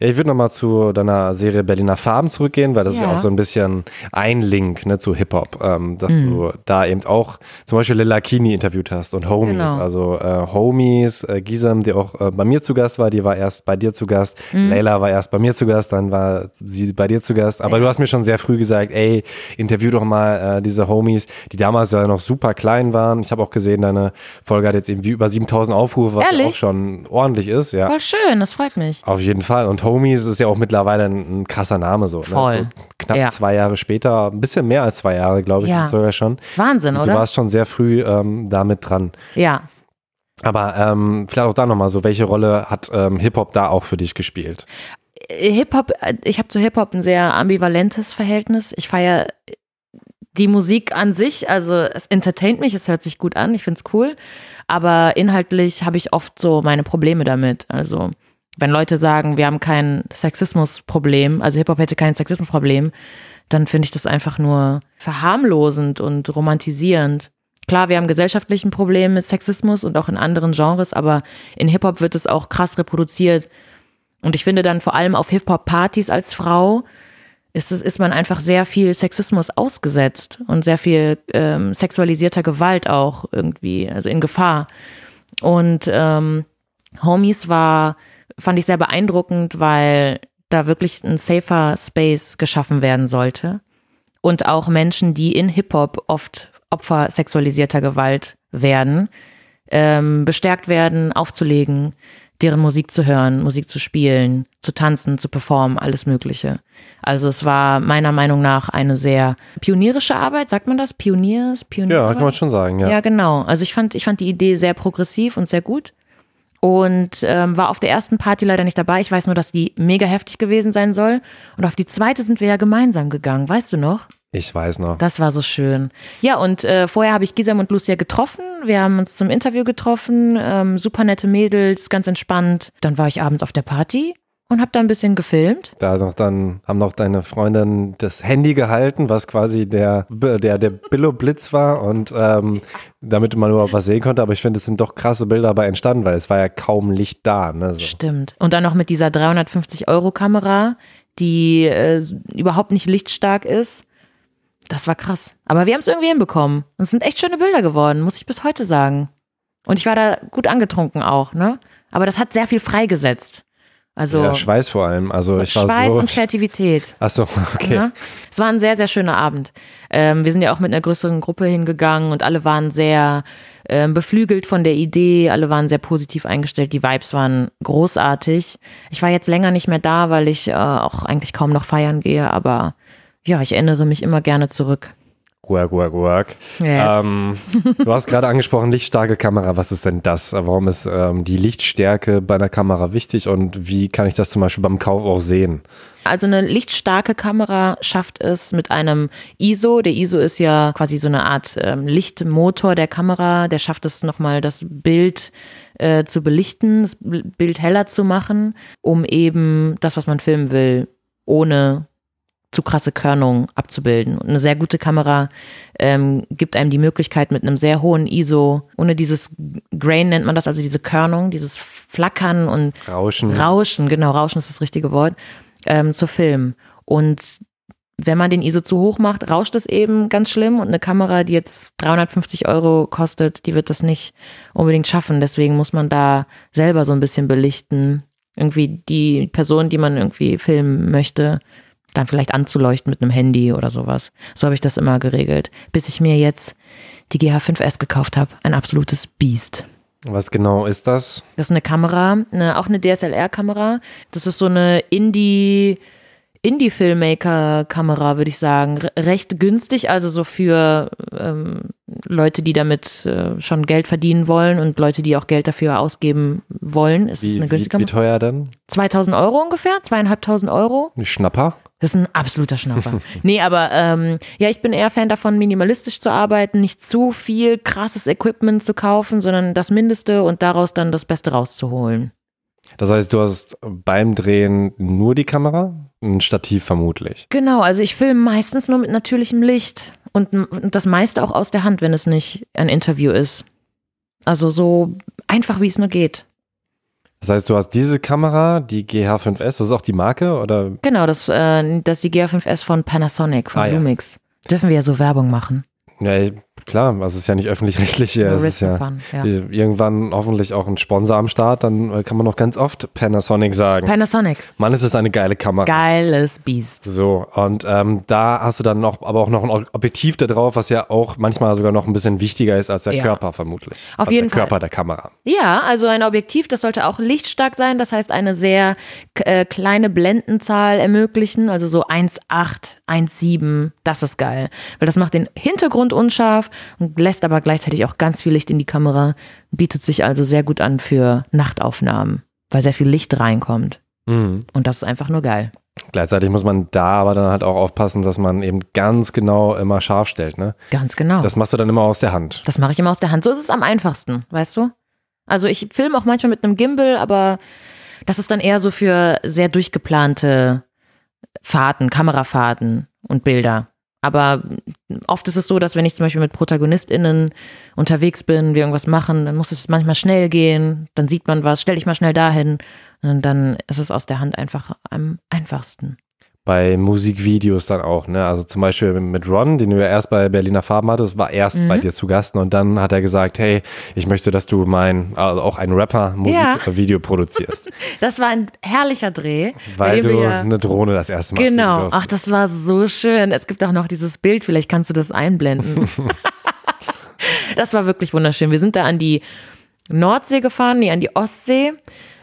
Ja, ich würde nochmal zu deiner Serie Berliner Farben zurückgehen, weil das ist ja Ja. auch so ein bisschen ein Link ne, zu Hip-Hop, ähm, dass Mhm. du da eben auch zum Beispiel Lil Kini interviewt hast und Homies. Genau. Also äh, Homies, äh, Gisem, die auch äh, bei mir zu Gast war, die war erst bei dir zu Gast. Mhm. Leila war erst bei mir zu Gast, dann war sie bei dir zu Gast. Aber du hast mir schon sehr früh gesagt, ey, interview doch mal äh, diese Homies, die damals ja noch super klein waren. Ich habe auch gesehen, deine Folge hat jetzt irgendwie über 7000 Aufrufe, was ja Ehrlich? auch schon ordentlich ist. Ja. Voll schön, das freut mich. Auf jeden Fall. Und Homies ist ja auch mittlerweile ein, ein krasser Name so. Voll. Ne? so knapp Ja. zwei Jahre später, ein bisschen mehr als zwei Jahre, glaube ich, Ja. jetzt sogar schon. Wahnsinn, Du oder? warst schon sehr früh ähm, damit dran. Ja. Aber ähm, vielleicht auch da nochmal so, welche Rolle hat ähm, Hip-Hop da auch für dich gespielt? Hip-Hop, äh, ich habe zu Hip-Hop ein sehr ambivalentes Verhältnis. Ich feiere die Musik an sich, also es entertaint mich, es hört sich gut an, ich find's cool, aber inhaltlich habe ich oft so meine Probleme damit. Also wenn Leute sagen, wir haben kein Sexismusproblem, also Hip-Hop hätte kein Sexismusproblem, dann finde ich das einfach nur verharmlosend und romantisierend. Klar, wir haben gesellschaftlichen Problem mit Sexismus und auch in anderen Genres, aber in Hip-Hop wird es auch krass reproduziert. Und ich finde dann vor allem auf Hip-Hop-Partys als Frau ist, ist man einfach sehr viel Sexismus ausgesetzt und sehr viel ähm, sexualisierter Gewalt auch irgendwie, also in Gefahr. Und ähm, Homies war, fand ich sehr beeindruckend, weil da wirklich ein safer Space geschaffen werden sollte. Und auch Menschen, die in Hip-Hop oft Opfer sexualisierter Gewalt werden, ähm, bestärkt werden, aufzulegen, deren Musik zu hören, Musik zu spielen, zu tanzen, zu performen, alles Mögliche. Also es war meiner Meinung nach eine sehr pionierische Arbeit, sagt man das? Pioniers, Pioniers. Ja, kann man schon sagen, ja. Ja, genau. Also ich fand, ich fand die Idee sehr progressiv und sehr gut und ähm, war auf der ersten Party leider nicht dabei. Ich weiß nur, dass die mega heftig gewesen sein soll. Und auf die zweite sind wir ja gemeinsam gegangen, weißt du noch? Ich weiß noch. Das war so schön. Ja, und äh, vorher habe ich Gisam und Lucia getroffen. Wir haben uns zum Interview getroffen. Ähm, super nette Mädels, ganz entspannt. Dann war ich abends auf der Party und habe da ein bisschen gefilmt. Da noch dann haben noch deine Freundin das Handy gehalten, was quasi der der der Billo Blitz war und ähm, damit man überhaupt was sehen konnte. Aber ich finde, es sind doch krasse Bilder dabei entstanden, weil es war ja kaum Licht da. Ne, so. Stimmt. Und dann noch mit dieser 350 Euro Kamera, die äh, überhaupt nicht lichtstark ist. Das war krass. Aber wir haben es irgendwie hinbekommen. Und es sind echt schöne Bilder geworden, muss ich bis heute sagen. Und ich war da gut angetrunken auch, ne? Aber das hat sehr viel freigesetzt. Also ja, Schweiß vor allem. Also ich war Schweiß so. und Kreativität. Ach so, okay. Ja? Es war ein sehr, sehr schöner Abend. Ähm, wir sind ja auch mit einer größeren Gruppe hingegangen und alle waren sehr ähm, beflügelt von der Idee, alle waren sehr positiv eingestellt, die Vibes waren großartig. Ich war jetzt länger nicht mehr da, weil ich äh, auch eigentlich kaum noch feiern gehe, aber ja, ich erinnere mich immer gerne zurück. Work, work, work. Yes. Ähm, du hast gerade angesprochen, lichtstarke Kamera. Was ist denn das? Warum ist ähm, die Lichtstärke bei einer Kamera wichtig und wie kann ich das zum Beispiel beim Kauf auch sehen? Also eine lichtstarke Kamera schafft es mit einem ISO. Der ISO ist ja quasi so eine Art ähm, Lichtmotor der Kamera. Der schafft es nochmal, das Bild äh, zu belichten, das Bild heller zu machen, um eben das, was man filmen will, ohne zu krasse Körnung abzubilden. Und eine sehr gute Kamera ähm, gibt einem die Möglichkeit mit einem sehr hohen ISO, ohne dieses Grain nennt man das, also diese Körnung, dieses Flackern und Rauschen. Rauschen, genau, Rauschen ist das richtige Wort, ähm, zu filmen. Und wenn man den ISO zu hoch macht, rauscht es eben ganz schlimm und eine Kamera, die jetzt 350 Euro kostet, die wird das nicht unbedingt schaffen. Deswegen muss man da selber so ein bisschen belichten. Irgendwie die Person, die man irgendwie filmen möchte, dann vielleicht anzuleuchten mit einem Handy oder sowas. So habe ich das immer geregelt, bis ich mir jetzt die GH5S gekauft habe. Ein absolutes Biest. Was genau ist das? Das ist eine Kamera, eine, auch eine DSLR-Kamera. Das ist so eine Indie- Indie-Filmmaker-Kamera, würde ich sagen. Re recht günstig, also so für ähm, Leute, die damit äh, schon Geld verdienen wollen und Leute, die auch Geld dafür ausgeben wollen. Es Wie, ist eine wie, günstige wie Kamera. teuer denn? 2000 Euro ungefähr, zweieinhalbtausend Euro. Ein Schnapper? Das ist ein absoluter Schnapper. nee, aber ähm, ja, ich bin eher Fan davon, minimalistisch zu arbeiten, nicht zu viel krasses Equipment zu kaufen, sondern das Mindeste und daraus dann das Beste rauszuholen. Das heißt, du hast beim Drehen nur die Kamera? Ein Stativ vermutlich. Genau, also ich filme meistens nur mit natürlichem Licht und, und das meiste auch aus der Hand, wenn es nicht ein Interview ist. Also so einfach, wie es nur geht. Das heißt, du hast diese Kamera, die GH5S, das ist auch die Marke oder? Genau, das, äh, das ist die GH5S von Panasonic, von Ah, ja. Lumix. Dürfen wir ja so Werbung machen. Ja, klar, also es ist ja nicht öffentlich-rechtlich hier. Es ist ja Fun, ja. irgendwann hoffentlich auch ein Sponsor am Start, dann äh, kann man noch ganz oft Panasonic sagen. Panasonic, Mann, ist es eine geile Kamera. geiles Biest. So, und ähm, da hast du dann noch, aber auch noch ein Objektiv da drauf, was ja auch manchmal sogar noch ein bisschen wichtiger ist als der Ja. Körper vermutlich. Auf also jeden der Körper der Kamera. Ja, also ein Objektiv, das sollte auch lichtstark sein, das heißt eine sehr äh, kleine Blendenzahl ermöglichen, also so 1,8, 1,7, das ist geil, weil das macht den Hintergrund unscharf und lässt aber gleichzeitig auch ganz viel Licht in die Kamera, bietet sich also sehr gut an für Nachtaufnahmen, weil sehr viel Licht reinkommt Mhm. und das ist einfach nur geil. Gleichzeitig muss man da aber dann halt auch aufpassen, dass man eben ganz genau immer scharf stellt, ne? Ganz genau. Das machst du dann immer aus der Hand. Das mache ich immer aus der Hand. So ist es am einfachsten, weißt du? Also ich filme auch manchmal mit einem Gimbal, aber das ist dann eher so für sehr durchgeplante Fahrten, Kamerafahrten und Bilder. Aber oft ist es so, dass wenn ich zum Beispiel mit ProtagonistInnen unterwegs bin, wir irgendwas machen, dann muss es manchmal schnell gehen, dann sieht man was, stelle ich mal schnell dahin. Und dann ist es aus der Hand einfach am einfachsten bei Musikvideos dann auch, ne? Also zum Beispiel mit Ron, den du ja erst bei Berliner Farben hattest, war erst mhm. bei dir zu Gast und dann hat er gesagt, hey, ich möchte, dass du mein, also auch ein Rapper Musikvideo ja. produzierst. Das war ein herrlicher Dreh. Weil du ja eine Drohne das erste Mal Genau, ach, das war so schön. Es gibt auch noch dieses Bild, vielleicht kannst du das einblenden. das war wirklich wunderschön. Wir sind da an die Nordsee gefahren, nee, an die Ostsee.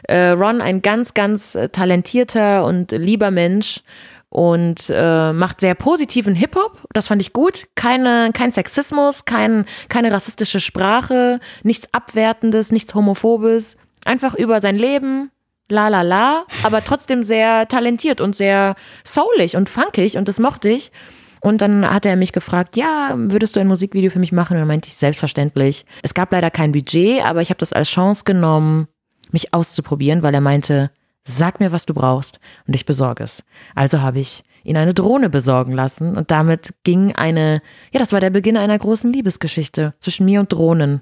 Äh, Ron, ein ganz, ganz äh, talentierter und lieber Mensch und äh, macht sehr positiven Hip-Hop. Das fand ich gut. Keine, kein Sexismus, kein, keine rassistische Sprache, nichts Abwertendes, nichts Homophobes. Einfach über sein Leben, la la la, aber trotzdem sehr talentiert und sehr soulig und funkig und das mochte ich. Und dann hat er mich gefragt, ja, würdest du ein Musikvideo für mich machen? Und dann meinte ich, selbstverständlich. Es gab leider kein Budget, aber ich habe das als Chance genommen, mich auszuprobieren, weil er meinte, Sag mir, was du brauchst und ich besorge es. Also habe ich ihn eine Drohne besorgen lassen und damit ging eine, ja, das war der Beginn einer großen Liebesgeschichte zwischen mir und Drohnen.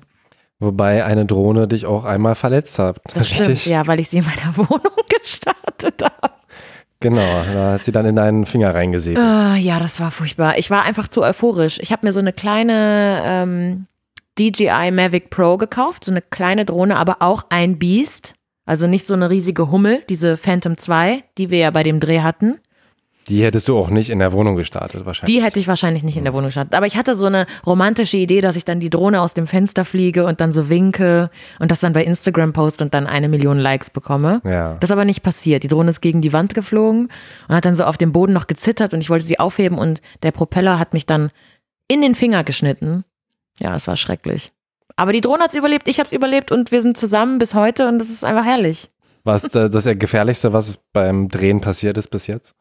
Wobei eine Drohne dich auch einmal verletzt hat. Das Richtig? stimmt, ja, weil ich sie in meiner Wohnung gestartet habe. Genau, da hat sie dann in deinen Finger reingesehen. Uh, ja, das war furchtbar. Ich war einfach zu euphorisch. Ich habe mir so eine kleine ähm, DJI Mavic Pro gekauft, so eine kleine Drohne, aber auch ein Biest. Also nicht so eine riesige Hummel, diese Phantom 2, die wir ja bei dem Dreh hatten. Die hättest du auch nicht in der Wohnung gestartet, wahrscheinlich. Die hätte ich wahrscheinlich nicht in der Wohnung gestartet. Aber ich hatte so eine romantische Idee, dass ich dann die Drohne aus dem Fenster fliege und dann so winke und das dann bei Instagram poste und dann eine Million Likes bekomme. Ja. Das ist aber nicht passiert. Die Drohne ist gegen die Wand geflogen und hat dann so auf dem Boden noch gezittert und ich wollte sie aufheben und der Propeller hat mich dann in den Finger geschnitten. Ja, es war schrecklich. Aber die Drohne hat es überlebt, ich habe es überlebt und wir sind zusammen bis heute und das ist einfach herrlich. Was ist das Gefährlichste, was beim Drehen passiert ist bis jetzt?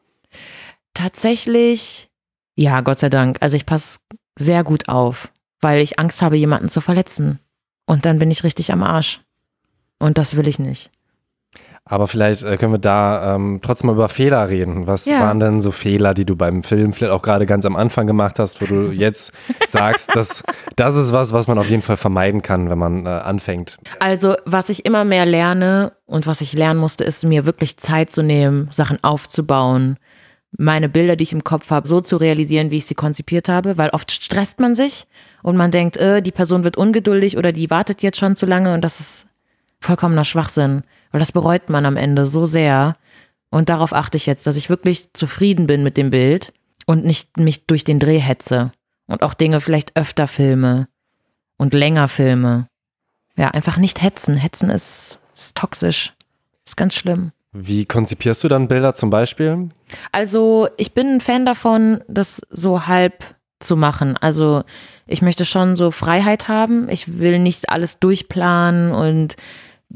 Tatsächlich, ja, Gott sei Dank. Also ich passe sehr gut auf, weil ich Angst habe, jemanden zu verletzen. Und dann bin ich richtig am Arsch. Und das will ich nicht. Aber vielleicht äh, können wir da ähm, trotzdem mal über Fehler reden. Was ja. waren denn so Fehler, die du beim Film vielleicht auch gerade ganz am Anfang gemacht hast, wo du jetzt sagst, dass das ist was, was man auf jeden Fall vermeiden kann, wenn man äh, anfängt? Also, was ich immer mehr lerne und was ich lernen musste, ist mir wirklich Zeit zu nehmen, Sachen aufzubauen, meine Bilder, die ich im Kopf habe, so zu realisieren, wie ich sie konzipiert habe, weil oft stresst man sich und man denkt, äh, die Person wird ungeduldig oder die wartet jetzt schon zu lange und das ist vollkommener Schwachsinn. Weil das bereut man am Ende so sehr. Und darauf achte ich jetzt, dass ich wirklich zufrieden bin mit dem Bild und nicht mich durch den Dreh hetze. Und auch Dinge vielleicht öfter filme und länger filme. Ja, einfach nicht hetzen. Hetzen ist, ist toxisch. Ist ganz schlimm. Wie konzipierst du dann Bilder zum Beispiel? Also, ich bin ein Fan davon, das so halb zu machen. Also, ich möchte schon so Freiheit haben. Ich will nicht alles durchplanen und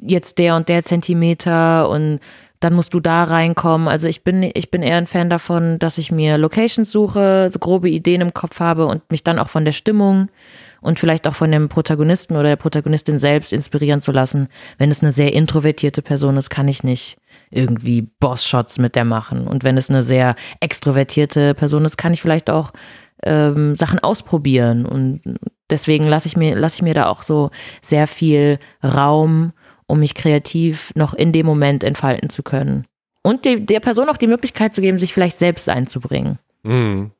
jetzt der und der Zentimeter und dann musst du da reinkommen. Also ich bin, ich bin eher ein Fan davon, dass ich mir Locations suche, so grobe Ideen im Kopf habe und mich dann auch von der Stimmung und vielleicht auch von dem Protagonisten oder der Protagonistin selbst inspirieren zu lassen. Wenn es eine sehr introvertierte Person ist, kann ich nicht irgendwie Boss-Shots mit der machen. Und wenn es eine sehr extrovertierte Person ist, kann ich vielleicht auch ähm, Sachen ausprobieren. Und deswegen lasse ich mir, lasse ich mir da auch so sehr viel Raum um mich kreativ noch in dem Moment entfalten zu können. Und die, der Person auch die Möglichkeit zu geben, sich vielleicht selbst einzubringen. Mhm.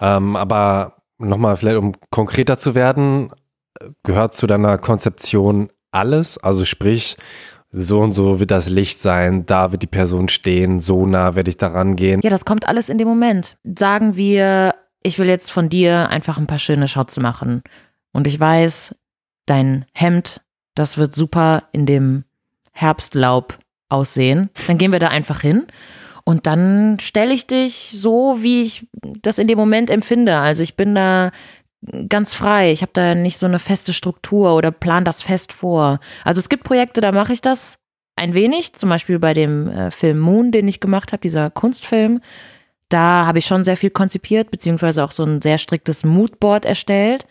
Ähm, aber nochmal, vielleicht um konkreter zu werden, gehört zu deiner Konzeption alles? Also sprich, so und so wird das Licht sein, da wird die Person stehen, so nah werde ich daran gehen. Ja, das kommt alles in dem Moment. Sagen wir, ich will jetzt von dir einfach ein paar schöne Shots machen. Und ich weiß, dein Hemd das wird super in dem Herbstlaub aussehen. Dann gehen wir da einfach hin und dann stelle ich dich so, wie ich das in dem Moment empfinde. Also ich bin da ganz frei. Ich habe da nicht so eine feste Struktur oder plan das fest vor. Also es gibt Projekte, da mache ich das ein wenig, zum Beispiel bei dem äh, Film Moon, den ich gemacht habe, dieser Kunstfilm. Da habe ich schon sehr viel konzipiert, beziehungsweise auch so ein sehr striktes Moodboard erstellt.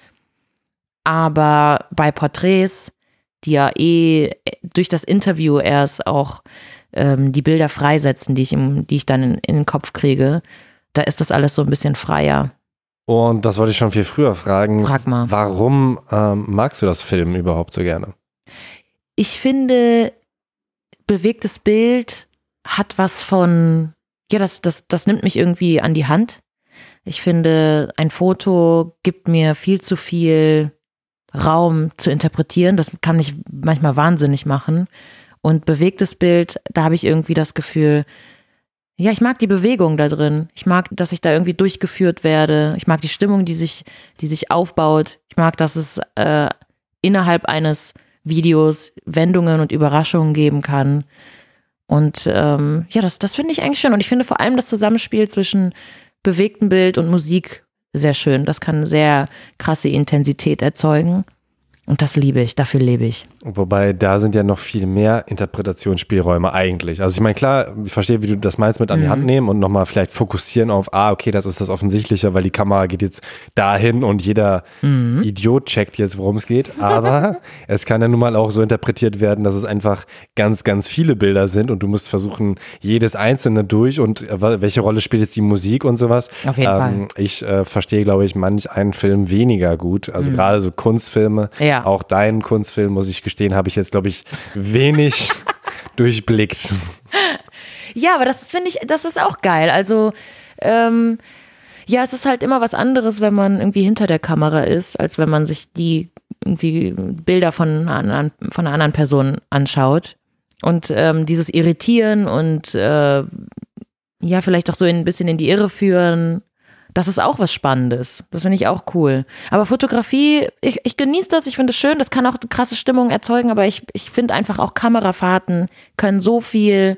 Aber bei Porträts, die ja eh durch das Interview erst auch ähm, die Bilder freisetzen, die ich, im, die ich dann in, in den Kopf kriege, da ist das alles so ein bisschen freier. Und das wollte ich schon viel früher fragen. Frag mal. Warum ähm, magst du das Film überhaupt so gerne? Ich finde, bewegtes Bild hat was von, ja, das, das, das nimmt mich irgendwie an die Hand. Ich finde, ein Foto gibt mir viel zu viel Raum zu interpretieren. Das kann mich manchmal wahnsinnig machen. Und bewegtes Bild, da habe ich irgendwie das Gefühl, ja, ich mag die Bewegung da drin. Ich mag, dass ich da irgendwie durchgeführt werde. Ich mag die Stimmung, die sich, die sich aufbaut. Ich mag, dass es äh, innerhalb eines Videos Wendungen und Überraschungen geben kann. Und ähm, ja, das, das finde ich eigentlich schön. Und ich finde vor allem das Zusammenspiel zwischen bewegtem Bild und Musik sehr schön. Das kann sehr krasse Intensität erzeugen. Und das liebe ich, dafür lebe ich. Wobei da sind ja noch viel mehr Interpretationsspielräume eigentlich. Also ich meine, klar, ich verstehe, wie du das meinst mit an die Hand mhm. nehmen und nochmal vielleicht fokussieren auf, ah, okay, das ist das Offensichtliche, weil die Kamera geht jetzt dahin und jeder mhm. Idiot checkt jetzt, worum es geht. Aber es kann ja nun mal auch so interpretiert werden, dass es einfach ganz, ganz viele Bilder sind und du musst versuchen, jedes einzelne durch und äh, welche Rolle spielt jetzt die Musik und sowas. Auf jeden ähm, Fall. Ich äh, verstehe, glaube ich, manch einen Film weniger gut. Also mhm. gerade so Kunstfilme. Ja ja. Auch deinen Kunstfilm, muss ich gestehen, habe ich jetzt, glaube ich, wenig durchblickt. Ja, aber das finde ich, das ist auch geil. Also, ähm, ja, es ist halt immer was anderes, wenn man irgendwie hinter der Kamera ist, als wenn man sich die irgendwie Bilder von einer anderen, von einer anderen Person anschaut. Und ähm, dieses Irritieren und äh, ja, vielleicht auch so ein bisschen in die Irre führen, das ist auch was Spannendes. Das finde ich auch cool. Aber Fotografie, ich, ich genieße das, ich finde es schön, das kann auch krasse Stimmung erzeugen, aber ich, ich finde einfach auch Kamerafahrten können so viel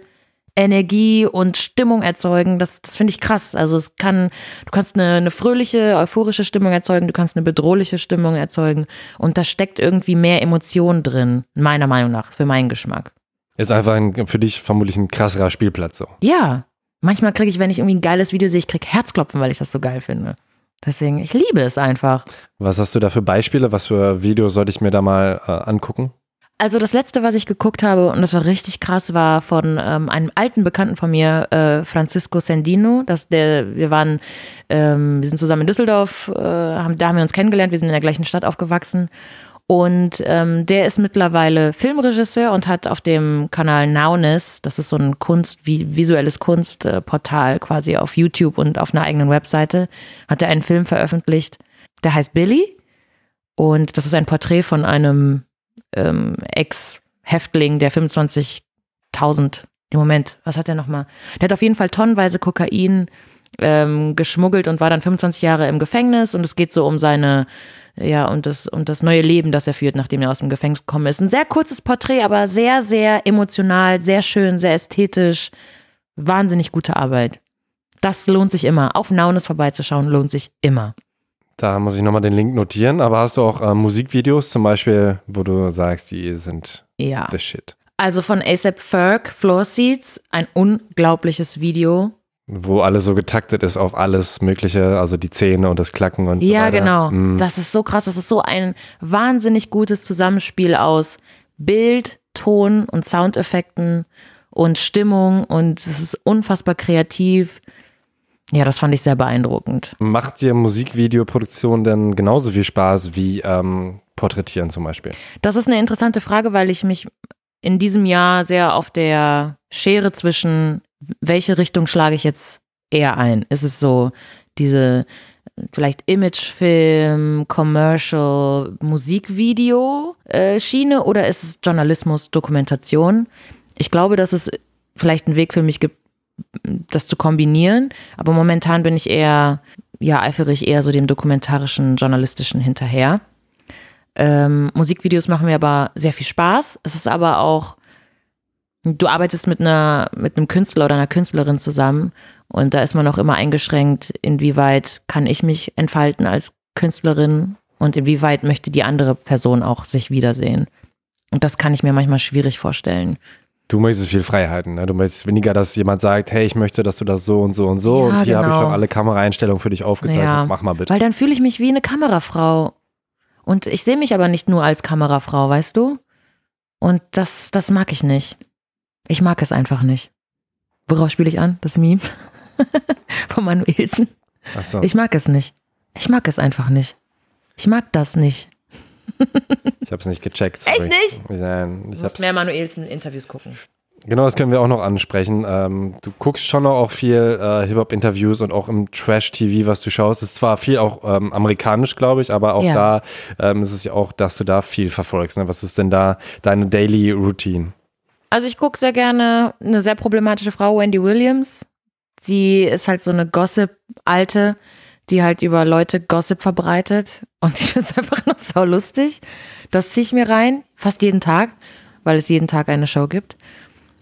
Energie und Stimmung erzeugen. Das, das finde ich krass. Also es kann, du kannst eine, eine fröhliche, euphorische Stimmung erzeugen, du kannst eine bedrohliche Stimmung erzeugen und da steckt irgendwie mehr Emotion drin, meiner Meinung nach, für meinen Geschmack. Ist einfach ein, für dich vermutlich ein krasserer Spielplatz so. Ja, Manchmal kriege ich, wenn ich irgendwie ein geiles Video sehe, ich kriege Herzklopfen, weil ich das so geil finde. Deswegen, ich liebe es einfach. Was hast du da für Beispiele? Was für Videos sollte ich mir da mal äh, angucken? Also das letzte, was ich geguckt habe, und das war richtig krass, war von ähm, einem alten Bekannten von mir, äh, Francisco Sendino. Das, der, wir waren, ähm, wir sind zusammen in Düsseldorf, äh, haben, da haben wir uns kennengelernt, wir sind in der gleichen Stadt aufgewachsen. Und ähm, der ist mittlerweile Filmregisseur und hat auf dem Kanal Nowness, das ist so ein Kunst, visuelles Kunstportal quasi auf YouTube und auf einer eigenen Webseite, hat er einen Film veröffentlicht, der heißt Billy. Und das ist ein Porträt von einem ähm, Ex-Häftling, der 25.000, im Moment, was hat er nochmal? Der hat auf jeden Fall tonnenweise Kokain ähm, geschmuggelt und war dann 25 Jahre im Gefängnis und es geht so um seine ja, und das, und das neue Leben, das er führt, nachdem er aus dem Gefängnis gekommen ist. Ein sehr kurzes Porträt, aber sehr, sehr emotional, sehr schön, sehr ästhetisch. Wahnsinnig gute Arbeit. Das lohnt sich immer. Auf Naunes vorbeizuschauen lohnt sich immer. Da muss ich nochmal den Link notieren. Aber hast du auch äh, Musikvideos zum Beispiel, wo du sagst, die sind ja. the shit? Also von ASAP Ferg, Floor Seats, ein unglaubliches Video. Wo alles so getaktet ist auf alles Mögliche, also die Zähne und das Klacken und ja, so weiter. Ja, genau. Mhm. Das ist so krass. Das ist so ein wahnsinnig gutes Zusammenspiel aus Bild, Ton und Soundeffekten und Stimmung und es ist unfassbar kreativ. Ja, das fand ich sehr beeindruckend. Macht dir Musikvideoproduktion denn genauso viel Spaß wie ähm, Porträtieren zum Beispiel? Das ist eine interessante Frage, weil ich mich in diesem Jahr sehr auf der Schere zwischen welche Richtung schlage ich jetzt eher ein? Ist es so diese vielleicht Imagefilm, Commercial, Musikvideo äh, Schiene oder ist es Journalismus, Dokumentation? Ich glaube, dass es vielleicht einen Weg für mich gibt, das zu kombinieren, aber momentan bin ich eher, ja, eifere eher so dem dokumentarischen, journalistischen hinterher. Ähm, Musikvideos machen mir aber sehr viel Spaß. Es ist aber auch du arbeitest mit einer, mit einem Künstler oder einer Künstlerin zusammen und da ist man auch immer eingeschränkt, inwieweit kann ich mich entfalten als Künstlerin und inwieweit möchte die andere Person auch sich wiedersehen. Und das kann ich mir manchmal schwierig vorstellen. Du möchtest viel Freiheiten, ne? Du möchtest weniger, dass jemand sagt, hey, ich möchte, dass du das so und so und so Ja, und hier habe ich genau. schon alle Kameraeinstellungen für dich aufgezeichnet. Ja, Mach mal bitte. Weil dann fühle ich mich wie eine Kamerafrau. Und ich sehe mich aber nicht nur als Kamerafrau, weißt du? Und das, das mag ich nicht. Ich mag es einfach nicht. Worauf spiele ich an? Das Meme von Manuelsen. Ach so. Ich mag es nicht. Ich mag es einfach nicht. Ich mag das nicht. Ich habe es nicht gecheckt. sorry. Echt nicht? Ich, nein, ich Du musst hab's, mehr Manuelsen-Interviews gucken. genau, das können wir auch noch ansprechen. Ähm, du guckst schon noch auch viel äh, Hip-Hop-Interviews und auch im Trash-TV, was du schaust. Es ist zwar viel auch ähm, amerikanisch, glaube ich, aber auch Ja. da ähm, ist es ja auch, dass du da viel verfolgst. Ne? Was ist denn da deine Daily Routine? Also ich gucke sehr gerne eine sehr problematische Frau, Wendy Williams. Die ist halt so eine Gossip-Alte, die halt über Leute Gossip verbreitet. Und ich finde es einfach noch sau lustig. Das ziehe ich mir rein, fast jeden Tag, weil es jeden Tag eine Show gibt.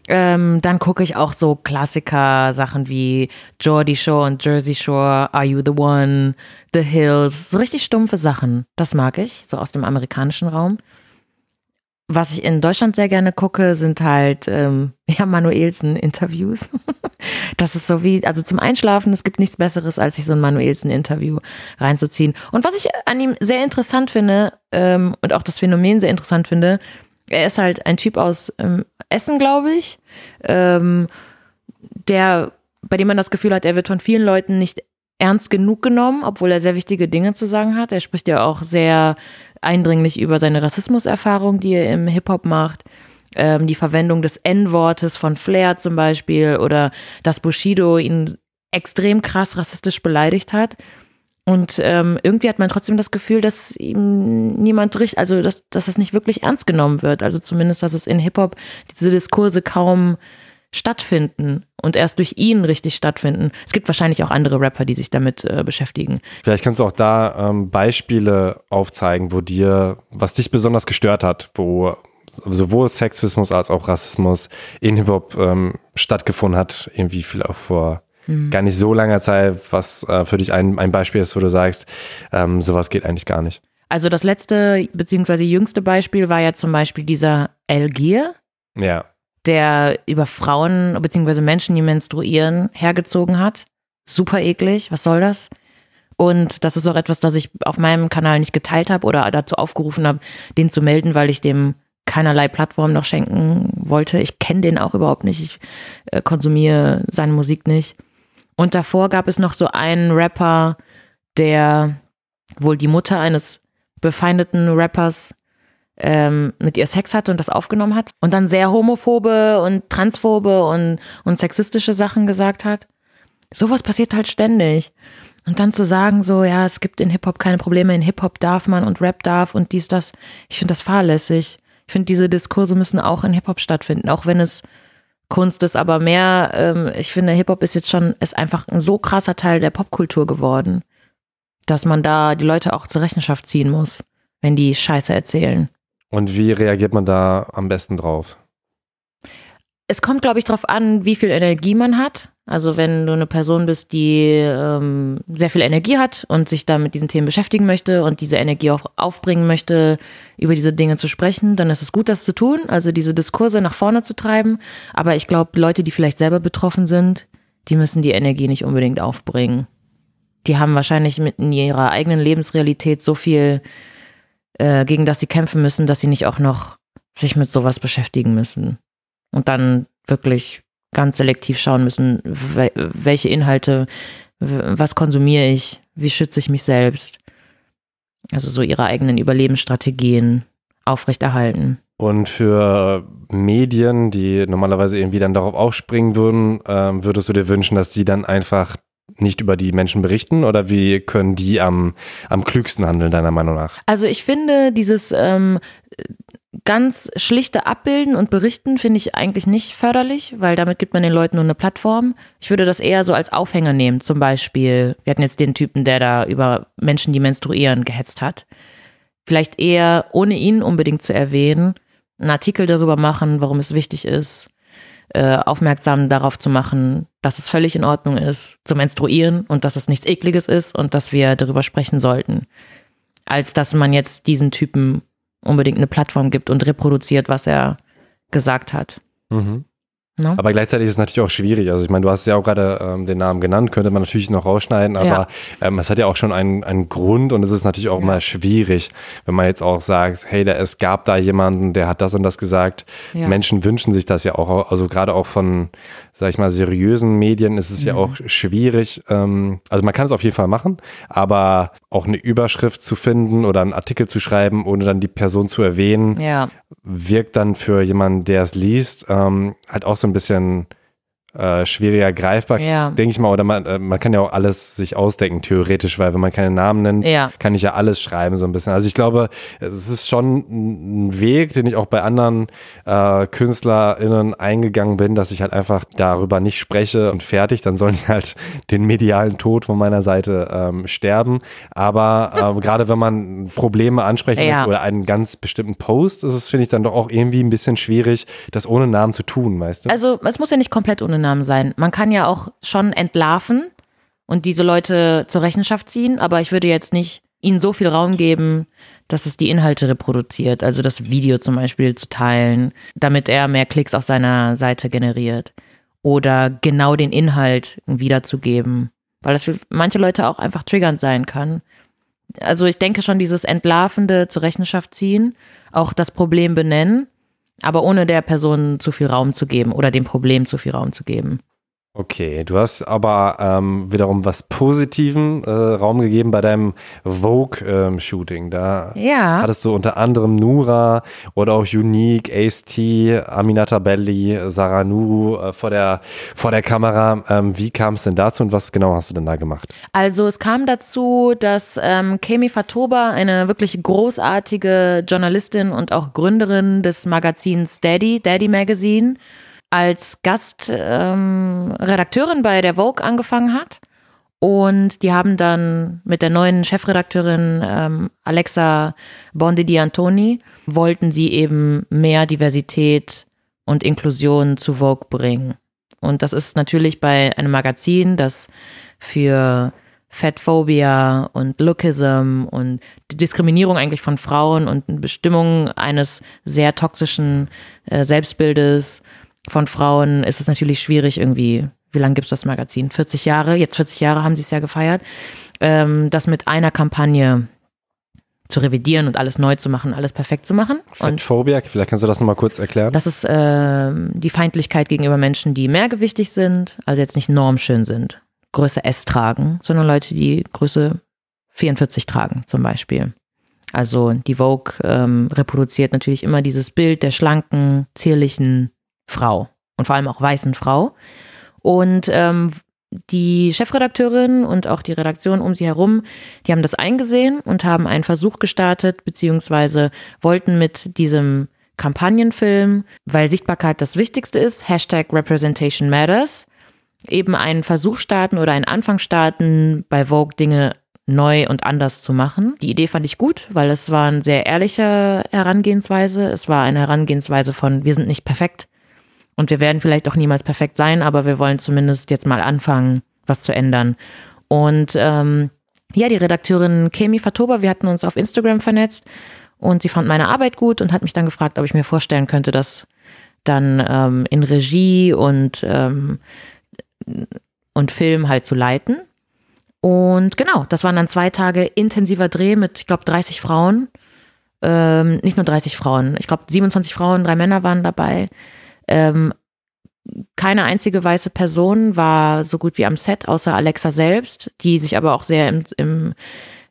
Ähm, dann gucke ich auch so Klassiker, Sachen wie Geordie Shore und Jersey Shore, Are You the One, The Hills, so richtig stumpfe Sachen. Das mag ich, so aus dem amerikanischen Raum. Was ich in Deutschland sehr gerne gucke, sind halt ähm, ja Manuelsen-Interviews. Das ist so wie, also zum Einschlafen, es gibt nichts Besseres, als sich so ein Manuelsen-Interview reinzuziehen. Und was ich an ihm sehr interessant finde ähm, und auch das Phänomen sehr interessant finde, er ist halt ein Typ aus ähm, Essen, glaube ich, ähm, der, bei dem man das Gefühl hat, er wird von vielen Leuten nicht ernst genug genommen, obwohl er sehr wichtige Dinge zu sagen hat. Er spricht ja auch sehr eindringlich über seine Rassismuserfahrung, die er im Hip-Hop macht. Ähm, die Verwendung des N-Wortes von Flair zum Beispiel oder dass Bushido ihn extrem krass rassistisch beleidigt hat. Und ähm, irgendwie hat man trotzdem das Gefühl, dass ihm niemand richtig, also dass, dass das nicht wirklich ernst genommen wird. Also zumindest, dass es in Hip-Hop diese Diskurse kaum stattfinden und erst durch ihn richtig stattfinden. Es gibt wahrscheinlich auch andere Rapper, die sich damit äh, beschäftigen. Vielleicht kannst du auch da ähm, Beispiele aufzeigen, wo dir, was dich besonders gestört hat, wo sowohl Sexismus als auch Rassismus in Hip-Hop ähm, stattgefunden hat, irgendwie vielleicht auch vor gar nicht so langer Zeit, was äh, für dich ein, ein Beispiel ist, wo du sagst, ähm, sowas geht eigentlich gar nicht. Also das letzte beziehungsweise jüngste Beispiel war ja zum Beispiel dieser El Gier, Ja. Der über Frauen beziehungsweise Menschen, die menstruieren, hergezogen hat. Super eklig, was soll das? Und das ist auch etwas, das ich auf meinem Kanal nicht geteilt habe oder dazu aufgerufen habe, den zu melden, weil ich dem keinerlei Plattform noch schenken wollte. Ich kenne den auch überhaupt nicht. Ich äh, konsumiere seine Musik nicht. Und davor gab es noch so einen Rapper, der wohl die Mutter eines befeindeten Rappers ähm, mit ihr Sex hatte und das aufgenommen hat und dann sehr homophobe und transphobe und, und sexistische Sachen gesagt hat. Sowas passiert halt ständig. Und dann zu sagen, so, ja, es gibt in Hip-Hop keine Probleme, in Hip-Hop darf man und Rap darf und dies, das, ich finde das fahrlässig. Ich finde, diese Diskurse müssen auch in Hip-Hop stattfinden, auch wenn es Kunst ist, aber mehr, ähm, ich finde, Hip-Hop ist jetzt schon, ist einfach ein so krasser Teil der Popkultur geworden, dass man da die Leute auch zur Rechenschaft ziehen muss, wenn die Scheiße erzählen. Und wie reagiert man da am besten drauf? Es kommt, glaube ich, darauf an, wie viel Energie man hat. Also wenn du eine Person bist, die ähm, sehr viel Energie hat und sich da mit diesen Themen beschäftigen möchte und diese Energie auch aufbringen möchte, über diese Dinge zu sprechen, dann ist es gut, das zu tun, also diese Diskurse nach vorne zu treiben. Aber ich glaube, Leute, die vielleicht selber betroffen sind, die müssen die Energie nicht unbedingt aufbringen. Die haben wahrscheinlich in ihrer eigenen Lebensrealität so viel, äh, gegen das sie kämpfen müssen, dass sie nicht auch noch sich mit sowas beschäftigen müssen und dann wirklich ganz selektiv schauen müssen, wel- welche Inhalte, was konsumiere ich, wie schütze ich mich selbst. Also so ihre eigenen Überlebensstrategien aufrechterhalten. Und für Medien, die normalerweise irgendwie dann darauf aufspringen würden, ähm, würdest du dir wünschen, dass die dann einfach nicht über die Menschen berichten oder wie können die am, am klügsten handeln, deiner Meinung nach? Also ich finde dieses ähm, ganz schlichte Abbilden und Berichten finde ich eigentlich nicht förderlich, weil damit gibt man den Leuten nur eine Plattform. Ich würde das eher so als Aufhänger nehmen. Zum Beispiel, wir hatten jetzt den Typen, der da über Menschen, die menstruieren, gehetzt hat. Vielleicht eher, ohne ihn unbedingt zu erwähnen, einen Artikel darüber machen, warum es wichtig ist, äh, aufmerksam darauf zu machen, dass es völlig in Ordnung ist, zu menstruieren und dass es nichts Ekliges ist und dass wir darüber sprechen sollten als dass man jetzt diesen Typen unbedingt eine Plattform gibt und reproduziert, was er gesagt hat. Mhm. Ne? Aber gleichzeitig ist es natürlich auch schwierig. Also ich meine, du hast ja auch gerade ähm, den Namen genannt, könnte man natürlich noch rausschneiden, aber Ja. ähm, es hat ja auch schon einen, einen Grund und es ist natürlich auch Ja. mal schwierig, wenn man jetzt auch sagt, hey, da, es gab da jemanden, der hat das und das gesagt. Ja. Menschen wünschen sich das ja auch, also gerade auch von, sag ich mal, seriösen Medien ist es ja Mhm. auch schwierig. Ähm, also man kann es auf jeden Fall machen, aber auch eine Überschrift zu finden oder einen Artikel zu schreiben, ohne dann die Person zu erwähnen, ja, wirkt dann für jemanden, der es liest, ähm, halt auch so ein bisschen äh, schwieriger greifbar, Ja. denke ich mal. Oder man, äh, man kann ja auch alles sich ausdenken, theoretisch, weil wenn man keine Namen nennt, Ja. kann ich ja alles schreiben, so ein bisschen. Also ich glaube, es ist schon ein Weg, den ich auch bei anderen äh, KünstlerInnen eingegangen bin, dass ich halt einfach darüber nicht spreche und fertig, dann sollen die halt den medialen Tod von meiner Seite ähm, sterben. Aber äh, gerade wenn man Probleme ansprechen Ja. oder einen ganz bestimmten Post, ist es, finde ich, dann doch auch irgendwie ein bisschen schwierig, das ohne Namen zu tun, weißt du? Also es muss ja nicht komplett ohne Namen sein. Man kann ja auch schon entlarven und diese Leute zur Rechenschaft ziehen, aber ich würde jetzt nicht ihnen so viel Raum geben, dass es die Inhalte reproduziert, also das Video zum Beispiel zu teilen, damit er mehr Klicks auf seiner Seite generiert oder genau den Inhalt wiederzugeben, weil das für manche Leute auch einfach triggernd sein kann. Also ich denke schon dieses Entlarvende zur Rechenschaft ziehen, auch das Problem benennen, aber ohne der Person zu viel Raum zu geben oder dem Problem zu viel Raum zu geben. Okay, du hast aber ähm, wiederum was Positiven äh, Raum gegeben bei deinem Vogue-Shooting. da Ja. hattest du unter anderem Nura oder auch Unique, Ace-T, Aminata Belli, Sarah Nuru äh, vor, der, vor der Kamera. Ähm, wie kam es denn dazu und was genau hast du denn da gemacht? Also es kam dazu, dass ähm, Kemi Fatoba, eine wirklich großartige Journalistin und auch Gründerin des Magazins Daddy, Daddy Magazine, als Gastredakteurin ähm, bei der Vogue angefangen hat. Und die haben dann mit der neuen Chefredakteurin ähm, Alexa Bondi Di Antoni, wollten sie eben mehr Diversität und Inklusion zu Vogue bringen. Und das ist natürlich bei einem Magazin, das für Fatphobia und Lookism und die Diskriminierung eigentlich von Frauen und Bestimmung eines sehr toxischen äh, Selbstbildes von Frauen ist es natürlich schwierig irgendwie. Wie lange gibt es das Magazin? 40 Jahre, jetzt 40 Jahre haben sie es ja gefeiert. Ähm, das mit einer Kampagne zu revidieren und alles neu zu machen, alles perfekt zu machen. Und Fatphobia, vielleicht kannst du das nochmal kurz erklären. das ist ähm, die Feindlichkeit gegenüber Menschen, die mehrgewichtig sind, also jetzt nicht normschön sind, Größe S tragen, sondern Leute, die Größe 44 tragen zum Beispiel. Also die Vogue ähm, reproduziert natürlich immer dieses Bild der schlanken, zierlichen Frau und vor allem auch weißen Frau. Und ähm, die Chefredakteurin und auch die Redaktion um sie herum, die haben das eingesehen und haben einen Versuch gestartet, beziehungsweise wollten mit diesem Kampagnenfilm, weil Sichtbarkeit das Wichtigste ist, Hashtag Representation Matters, eben einen Versuch starten oder einen Anfang starten, bei Vogue Dinge neu und anders zu machen. Die Idee fand ich gut, weil es war eine sehr ehrliche Herangehensweise. Es war eine Herangehensweise von, wir sind nicht perfekt und wir werden vielleicht auch niemals perfekt sein, aber wir wollen zumindest jetzt mal anfangen, was zu ändern. Und ähm, ja, die Redakteurin Kemi Fatoba, wir hatten uns auf Instagram vernetzt und sie fand meine Arbeit gut und hat mich dann gefragt, ob ich mir vorstellen könnte, das dann ähm, in Regie und, ähm, und Film halt zu leiten. Und genau, das waren dann zwei Tage intensiver Dreh mit, ich glaube, 30 Frauen. Ähm, nicht nur 30 Frauen, ich glaube 27 Frauen, drei Männer waren dabei. Ähm, keine einzige weiße Person war so gut wie am Set, außer Alexa selbst, die sich aber auch sehr im, im,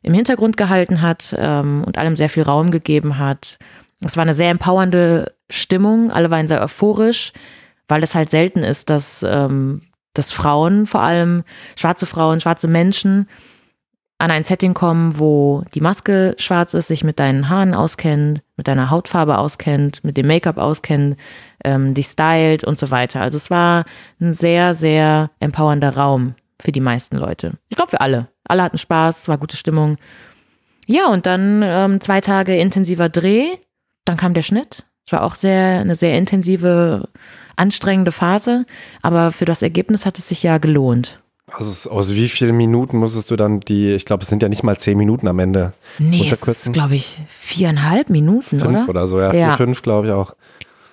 im Hintergrund gehalten hat ähm, und allem sehr viel Raum gegeben hat. Es war eine sehr empowernde Stimmung, alle waren sehr euphorisch, weil es halt selten ist, dass, ähm, dass Frauen, vor allem schwarze Frauen, schwarze Menschen, an ein Setting kommen, wo die Maske schwarz ist, sich mit deinen Haaren auskennt, mit deiner Hautfarbe auskennt, mit dem Make-up auskennt, ähm, dich stylt und so weiter. Also es war ein sehr, sehr empowernder Raum für die meisten Leute. Ich glaube für alle. Alle hatten Spaß, war gute Stimmung. Ja, und dann ähm, zwei Tage intensiver Dreh, dann kam der Schnitt. Es war auch sehr, eine sehr intensive, anstrengende Phase, aber für das Ergebnis hat es sich ja gelohnt. Also aus wie vielen Minuten musstest du dann die, ich glaube, es sind ja nicht mal zehn Minuten am Ende. Nee, es ist, glaube ich, viereinhalb Minuten, Fünf oder? oder so, ja. Ja. Vier, fünf, glaube ich auch.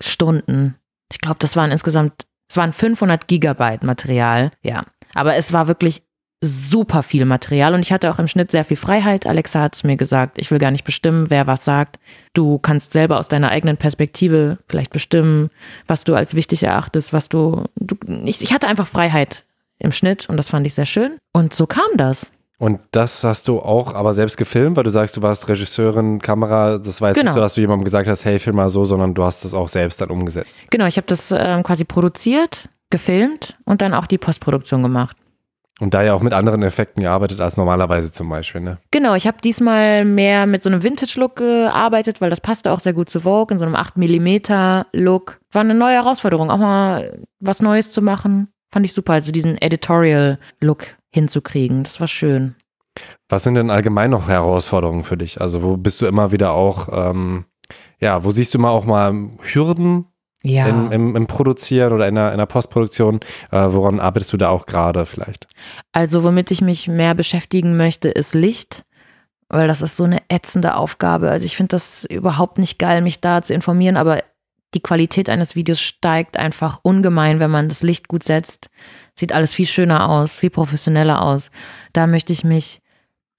Stunden. Ich glaube, das waren insgesamt, es waren 500 Gigabyte Material, ja. Aber es war wirklich super viel Material und ich hatte auch im Schnitt sehr viel Freiheit. Alexa hat es mir gesagt, ich will gar nicht bestimmen, wer was sagt. Du kannst selber aus deiner eigenen Perspektive vielleicht bestimmen, was du als wichtig erachtest, was du, du ich, ich hatte einfach Freiheit im Schnitt und das fand ich sehr schön. Und so kam das. Und das hast du auch aber selbst gefilmt, weil du sagst, du warst Regisseurin, Kamera. Das war jetzt Genau. nicht so, dass du jemandem gesagt hast, hey, film mal so, sondern du hast das auch selbst dann umgesetzt. Genau, ich habe das ähm, quasi produziert, gefilmt und dann auch die Postproduktion gemacht. Und da ja auch mit anderen Effekten gearbeitet als normalerweise zum Beispiel, ne? Genau, ich habe diesmal mehr mit so einem Vintage-Look gearbeitet, weil das passte auch sehr gut zu Vogue, in so einem 8mm-Look. War eine neue Herausforderung, auch mal was Neues zu machen. Fand ich super, also diesen Editorial-Look hinzukriegen. Das war schön. Was sind denn allgemein noch Herausforderungen für dich? Also wo bist du immer wieder auch, ähm, ja, wo siehst du mal auch mal Hürden Ja. im, im, im Produzieren oder in der, in der Postproduktion? Äh, woran arbeitest du da auch gerade vielleicht? Also womit ich mich mehr beschäftigen möchte, ist Licht, weil das ist so eine ätzende Aufgabe. Also ich finde das überhaupt nicht geil, mich da zu informieren, aber die Qualität eines Videos steigt einfach ungemein, wenn man das Licht gut setzt. Sieht alles viel schöner aus, viel professioneller aus. Da möchte ich mich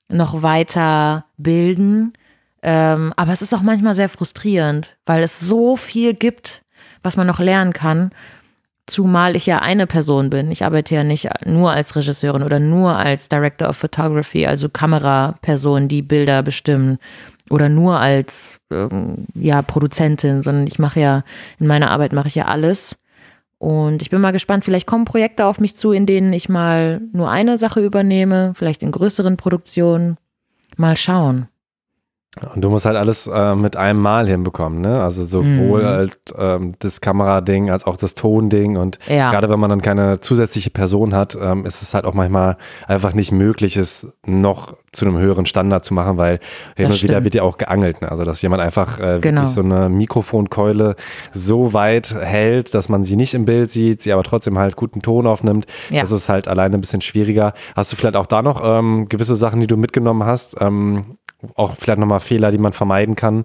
noch weiter bilden. Ähm, aber es ist auch manchmal sehr frustrierend, weil es so viel gibt, was man noch lernen kann. Zumal ich ja eine Person bin. Ich arbeite ja nicht nur als Regisseurin oder nur als Director of Photography, also Kameraperson, die Bilder bestimmen. Oder nur als ähm, ja, Produzentin, sondern ich mache ja, in meiner Arbeit mache ich ja alles. Und ich bin mal gespannt, vielleicht kommen Projekte auf mich zu, in denen ich mal nur eine Sache übernehme, vielleicht in größeren Produktionen. Mal schauen. Und du musst halt alles äh, mit einem Mal hinbekommen, ne? Also sowohl Mhm. halt ähm, das Kamerading als auch das Tonding und Ja. gerade wenn man dann keine zusätzliche Person hat, ähm, ist es halt auch manchmal einfach nicht möglich, es noch zu einem höheren Standard zu machen, weil hin und wieder wird ja auch geangelt, ne? Also dass jemand einfach äh, Genau. wirklich so eine Mikrofonkeule so weit hält, dass man sie nicht im Bild sieht, sie aber trotzdem halt guten Ton aufnimmt. Ja. Das ist halt alleine ein bisschen schwieriger. Hast du vielleicht auch da noch ähm, gewisse Sachen, die du mitgenommen hast? Ähm, auch vielleicht nochmal Fehler, die man vermeiden kann.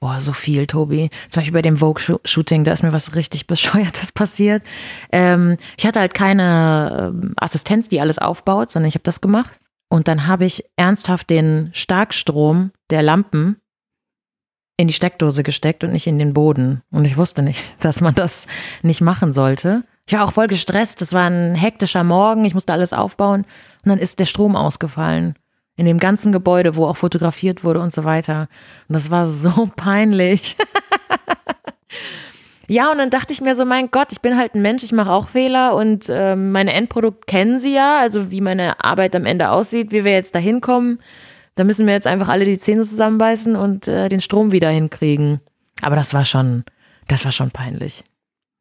Boah, so viel, Tobi. Zum Beispiel bei dem Vogue-Shooting, da ist mir was richtig Bescheuertes passiert. Ähm, ich hatte halt keine ähm, Assistenz, die alles aufbaut, sondern ich habe das gemacht. Und dann habe ich ernsthaft den Starkstrom der Lampen in die Steckdose gesteckt und nicht in den Boden. Und ich wusste nicht, dass man das nicht machen sollte. Ich war auch voll gestresst. Es war ein hektischer Morgen. Ich musste alles aufbauen. Und dann ist der Strom ausgefallen. In dem ganzen Gebäude, wo auch fotografiert wurde und so weiter. Und das war so peinlich. ja, und dann dachte ich mir so, mein Gott, ich bin halt ein Mensch, ich mache auch Fehler und ähm, meine Endprodukt kennen sie ja, also wie meine Arbeit am Ende aussieht, wie wir jetzt da hinkommen. Da müssen wir jetzt einfach alle die Zähne zusammenbeißen und äh, den Strom wieder hinkriegen. Aber das war schon, das war schon peinlich.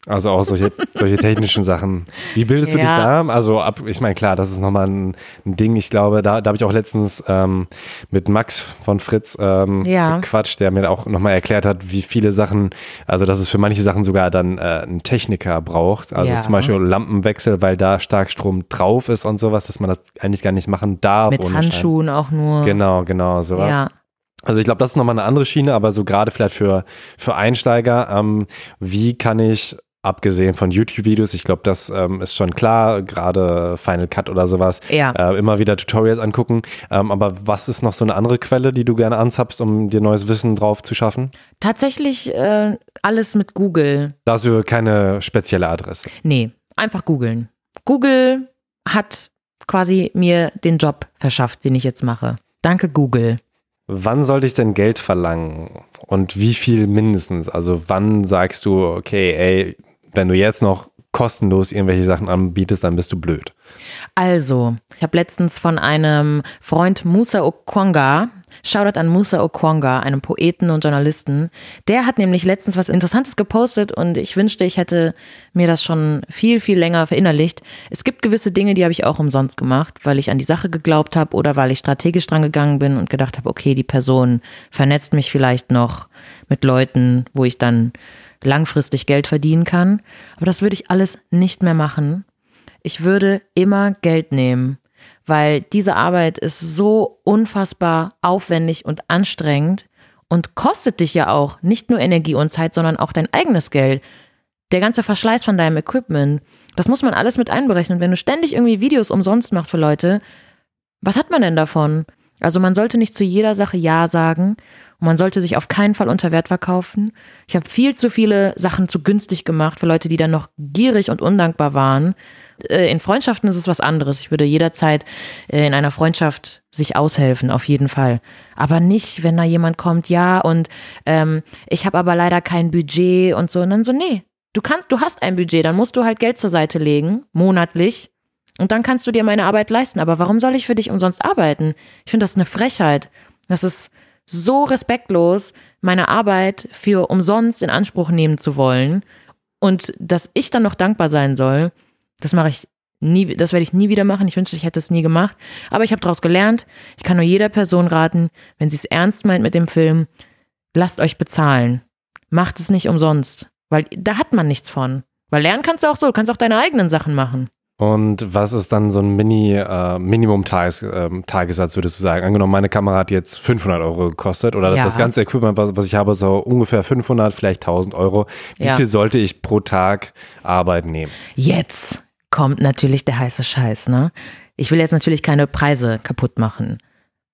Also auch solche, solche technischen Sachen. Wie bildest du dich Ja. da? Also ab, ich meine, klar, das ist nochmal ein, ein Ding. Ich glaube, da, da habe ich auch letztens ähm, mit Max von Fritz ähm, Ja. gequatscht, der mir auch nochmal erklärt hat, wie viele Sachen, also dass es für manche Sachen sogar dann äh, einen Techniker braucht. Also Ja. zum Beispiel Lampenwechsel, weil da Starkstrom drauf ist und sowas, dass man das eigentlich gar nicht machen darf. Mit. Handschuhen auch nur. Genau, genau, sowas. Ja. Also ich glaube, das ist nochmal eine andere Schiene, aber so gerade vielleicht für, für Einsteiger, ähm, wie kann ich, abgesehen von YouTube-Videos, ich glaube, das ähm, ist schon klar, gerade Final Cut oder sowas, Ja. äh, immer wieder Tutorials angucken. Ähm, aber was ist noch so eine andere Quelle, die du gerne anzapfst, um dir neues Wissen drauf zu schaffen? Tatsächlich äh, alles mit Google. Dafür keine spezielle Adresse. Nee, einfach googeln. Google hat quasi mir den Job verschafft, den ich jetzt mache. Danke, Google. Wann sollte ich denn Geld verlangen und wie viel mindestens? Also wann sagst du, okay, ey, wenn du jetzt noch kostenlos irgendwelche Sachen anbietest, dann bist du blöd. Also, ich habe letztens von einem Freund Musa Okwonga, Shoutout an Musa Okwonga, einem Poeten und Journalisten. Der hat nämlich letztens was Interessantes gepostet und ich wünschte, ich hätte mir das schon viel, viel länger verinnerlicht. Es gibt gewisse Dinge, die habe ich auch umsonst gemacht, weil ich an die Sache geglaubt habe oder weil ich strategisch dran gegangen bin und gedacht habe, okay, die Person vernetzt mich vielleicht noch mit Leuten, wo ich dann langfristig Geld verdienen kann. Aber das würde ich alles nicht mehr machen. Ich würde immer Geld nehmen, weil diese Arbeit ist so unfassbar aufwendig und anstrengend und kostet dich ja auch nicht nur Energie und Zeit, sondern auch dein eigenes Geld. der ganze Verschleiß von deinem Equipment, das muss man alles mit einberechnen. Wenn du ständig irgendwie Videos umsonst machst für Leute, was hat man denn davon? Also man sollte nicht zu jeder Sache Ja sagen und man sollte sich auf keinen Fall unter Wert verkaufen. Ich habe viel zu viele Sachen zu günstig gemacht für Leute, die dann noch gierig und undankbar waren. Äh, in Freundschaften ist es was anderes. Ich würde jederzeit äh, in einer Freundschaft sich aushelfen, auf jeden Fall. Aber nicht, wenn da jemand kommt, ja, und ähm, ich habe aber leider kein Budget und so. Und dann so, nee, du kannst, du hast ein Budget, dann musst du halt Geld zur Seite legen, monatlich. Und dann kannst du dir meine Arbeit leisten. Aber warum soll ich für dich umsonst arbeiten? Ich finde das eine Frechheit. Das ist so respektlos, meine Arbeit für umsonst in Anspruch nehmen zu wollen. Und dass ich dann noch dankbar sein soll, das mache ich nie, das werde ich nie wieder machen. Ich wünschte, ich hätte es nie gemacht. Aber ich habe daraus gelernt. Ich kann nur jeder Person raten, wenn sie es ernst meint mit dem Film, lasst euch bezahlen. Macht es nicht umsonst. Weil da hat man nichts von. Weil lernen kannst du auch so, du kannst auch deine eigenen Sachen machen. Und was ist dann so ein Mini, äh, Minimum-Tagessatz, äh, würdest du sagen? Angenommen, meine Kamera hat jetzt 500 Euro gekostet oder ja. das ganze Equipment, was, was ich habe, so ungefähr 500, vielleicht 1000 Euro. Wie ja. viel sollte ich pro Tag Arbeit nehmen? Jetzt kommt natürlich der heiße Scheiß, ne? Ich will jetzt natürlich keine Preise kaputt machen.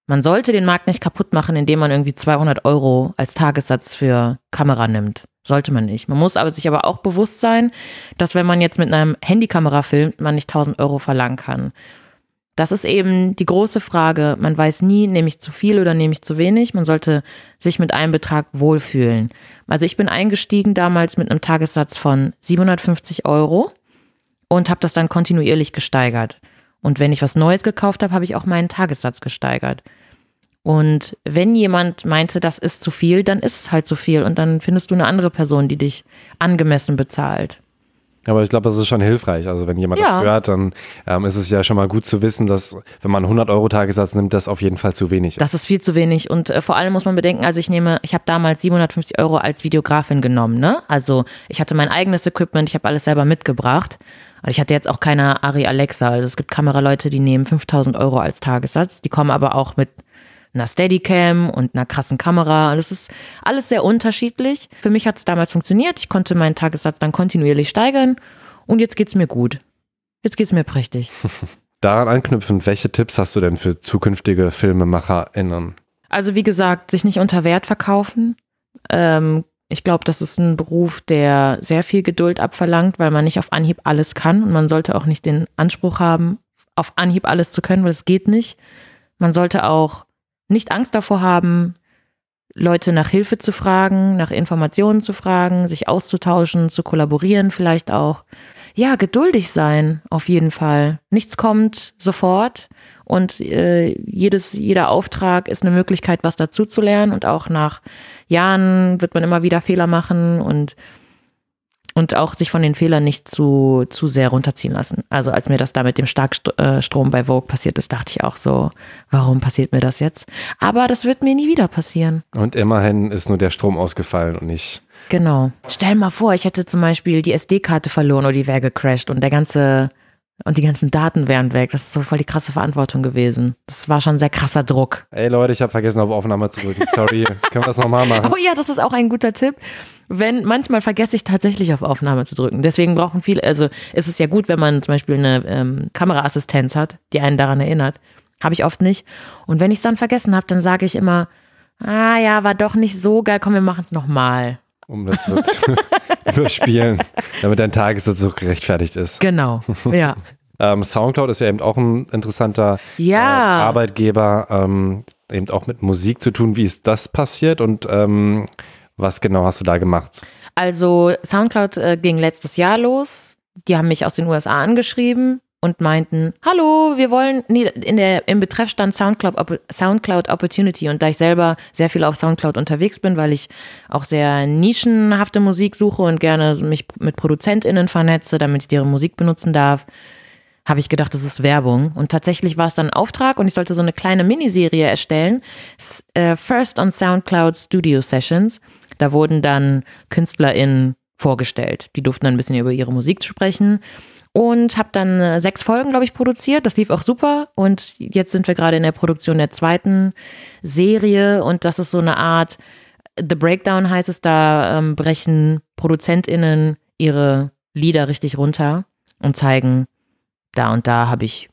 Man sollte den Markt nicht kaputt machen, indem man irgendwie 200 Euro als Tagessatz für Kamera nimmt. Sollte man nicht. Man muss aber sich aber auch bewusst sein, dass wenn man jetzt mit einer Handykamera filmt, man nicht 1000 Euro verlangen kann. Das ist eben die große Frage. Man weiß nie, nehme ich zu viel oder nehme ich zu wenig. Man sollte sich mit einem Betrag wohlfühlen. Also ich bin eingestiegen damals mit einem Tagessatz von 750 Euro und habe das dann kontinuierlich gesteigert. Und wenn ich was Neues gekauft habe, habe ich auch meinen Tagessatz gesteigert. Und wenn jemand meinte, das ist zu viel, dann ist es halt zu viel und dann findest du eine andere Person, die dich angemessen bezahlt. Aber ich glaube, das ist schon hilfreich. Also wenn jemand ja. das hört, dann ähm, ist es ja schon mal gut zu wissen, dass wenn man 100 Euro Tagessatz nimmt, das auf jeden Fall zu wenig ist. Das ist viel zu wenig und äh, vor allem muss man bedenken, also ich nehme, ich habe damals 750 Euro als Videografin genommen, ne? Also ich hatte mein eigenes Equipment, ich habe alles selber mitgebracht. Ich hatte jetzt auch keine Ari Alexa. Also es gibt Kameraleute, die nehmen 5000 Euro als Tagessatz. Die kommen aber auch mit einer Steadicam und einer krassen Kamera. Das ist alles sehr unterschiedlich. Für mich hat es damals funktioniert. Ich konnte meinen Tagessatz dann kontinuierlich steigern und jetzt geht es mir gut. Jetzt geht es mir prächtig. Daran anknüpfend, welche Tipps hast du denn für zukünftige FilmemacherInnen? Also wie gesagt, sich nicht unter Wert verkaufen. Ähm, ich glaube, das ist ein Beruf, der sehr viel Geduld abverlangt, weil man nicht auf Anhieb alles kann und man sollte auch nicht den Anspruch haben, auf Anhieb alles zu können, weil es geht nicht. Man sollte auch nicht Angst davor haben, Leute nach Hilfe zu fragen, nach Informationen zu fragen, sich auszutauschen, zu kollaborieren vielleicht auch. Ja, geduldig sein, auf jeden Fall. Nichts kommt sofort und äh, jedes, jeder Auftrag ist eine Möglichkeit, was dazu zu lernen und auch nach Jahren wird man immer wieder Fehler machen und und auch sich von den Fehlern nicht zu, zu sehr runterziehen lassen. Also als mir das da mit dem Starkstrom bei Vogue passiert ist, dachte ich auch so, warum passiert mir das jetzt? Aber das wird mir nie wieder passieren. Und immerhin ist nur der Strom ausgefallen und nicht. Genau. Stell mal vor, ich hätte zum Beispiel die SD-Karte verloren oder die wäre gecrashed und der ganze und die ganzen Daten wären weg. Das ist so voll die krasse Verantwortung gewesen. Das war schon sehr krasser Druck. Ey Leute, ich habe vergessen, auf Aufnahme zu drücken. Sorry. Können wir das nochmal machen? Oh ja, das ist auch ein guter Tipp. Wenn, manchmal vergesse ich tatsächlich auf Aufnahme zu drücken. Deswegen brauchen viele, also ist es ja gut, wenn man zum Beispiel eine ähm, Kameraassistenz hat, die einen daran erinnert. Habe ich oft nicht. Und wenn ich es dann vergessen habe, dann sage ich immer, ah ja, war doch nicht so geil, komm, wir machen es nochmal. Um das so zu überspielen, damit dein Tagessatz so gerechtfertigt ist. Genau, ja. ähm, Soundcloud ist ja eben auch ein interessanter ja. äh, Arbeitgeber, ähm, eben auch mit Musik zu tun. Wie ist das passiert und ähm, was genau hast du da gemacht? Also Soundcloud äh, ging letztes Jahr los. Die haben mich aus den USA angeschrieben und meinten, hallo, wir wollen, nee, in der, im Betreff stand Soundcloud, Soundcloud Opportunity und da ich selber sehr viel auf Soundcloud unterwegs bin, weil ich auch sehr nischenhafte Musik suche und gerne mich mit ProduzentInnen vernetze, damit ich deren Musik benutzen darf, habe ich gedacht, das ist Werbung. Und tatsächlich war es dann Auftrag und ich sollte so eine kleine Miniserie erstellen. Äh, First on Soundcloud Studio Sessions. Da wurden dann KünstlerInnen vorgestellt. Die durften dann ein bisschen über ihre Musik sprechen und habe dann äh, sechs Folgen, glaube ich, produziert. Das lief auch super und jetzt sind wir gerade in der Produktion der zweiten Serie und das ist so eine Art The Breakdown heißt es, da ähm, brechen ProduzentInnen ihre Lieder richtig runter und zeigen, da und da habe ich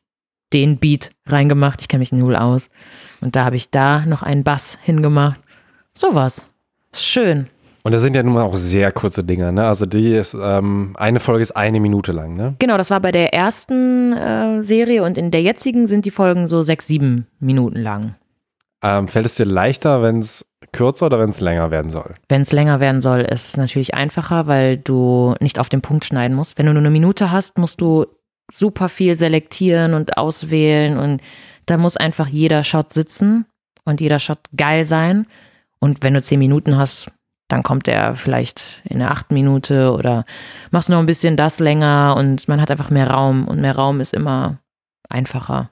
den Beat reingemacht. Ich kenne mich null aus. Und da habe ich da noch einen Bass hingemacht. Sowas. Ist schön. Und das sind ja nun mal auch sehr kurze Dinge, ne? Also die ist, ähm, eine Folge ist eine Minute lang, ne? Genau, das war bei der ersten äh, Serie und in der jetzigen sind die Folgen so sechs, sieben Minuten lang. Ähm, fällt es dir leichter, wenn es kürzer oder wenn es länger werden soll? Wenn es länger werden soll, ist es natürlich einfacher, weil du nicht auf den Punkt schneiden musst. Wenn du nur eine Minute hast, musst du super viel selektieren und auswählen und da muss einfach jeder Shot sitzen und jeder Shot geil sein. Und wenn du zehn Minuten hast, dann kommt der vielleicht in der achten Minute oder machst noch ein bisschen das länger und man hat einfach mehr Raum und mehr Raum ist immer einfacher.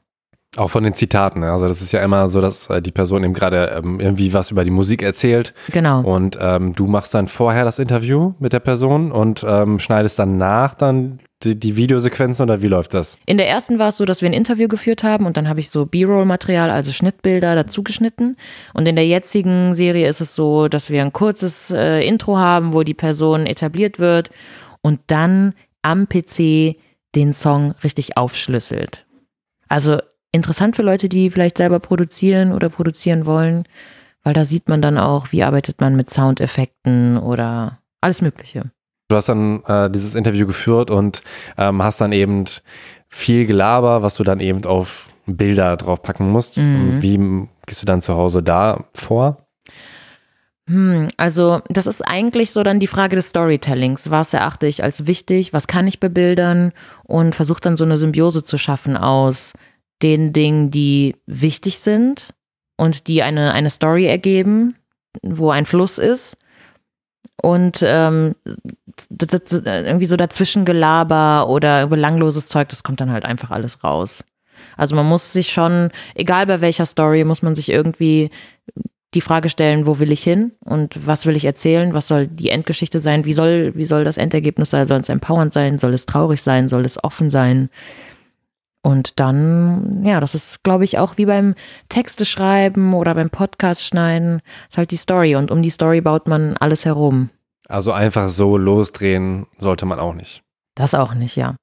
Auch von den Zitaten. ne? Also das ist ja immer so, dass äh, die Person eben gerade ähm, irgendwie was über die Musik erzählt. Genau. Und ähm, du machst dann vorher das Interview mit der Person und ähm, schneidest dann nach dann die, die Videosequenzen oder wie läuft das? In der ersten war es so, dass wir ein Interview geführt haben und dann habe ich so B-Roll-Material, also Schnittbilder dazu geschnitten. Und in der jetzigen Serie ist es so, dass wir ein kurzes äh, Intro haben, wo die Person etabliert wird und dann am PC den Song richtig aufschlüsselt. Also interessant für Leute, die vielleicht selber produzieren oder produzieren wollen, weil da sieht man dann auch, wie arbeitet man mit Soundeffekten oder alles Mögliche. Du hast dann äh, dieses Interview geführt und ähm, hast dann eben viel Gelaber, was du dann eben auf Bilder draufpacken musst. Und wie gehst du dann zu Hause da vor? Hm, also das ist eigentlich so dann die Frage des Storytellings. Was erachte ich als wichtig? Was kann ich bebildern? Und versuche dann so eine Symbiose zu schaffen aus den Dingen, die wichtig sind und die eine, eine Story ergeben, wo ein Fluss ist. Und ähm, irgendwie so dazwischen Gelaber oder belangloses Zeug, das kommt dann halt einfach alles raus. Also man muss sich schon, egal bei welcher Story, muss man sich irgendwie die Frage stellen, wo will ich hin und was will ich erzählen, was soll die Endgeschichte sein, wie soll, wie soll das Endergebnis sein, soll es empowernd sein, soll es traurig sein, soll es offen sein. Und dann, ja, das ist, glaube ich, auch wie beim Texte schreiben oder beim Podcast schneiden, ist halt die Story und um die Story baut man alles herum. Also einfach so losdrehen sollte man auch nicht. Das auch nicht, ja.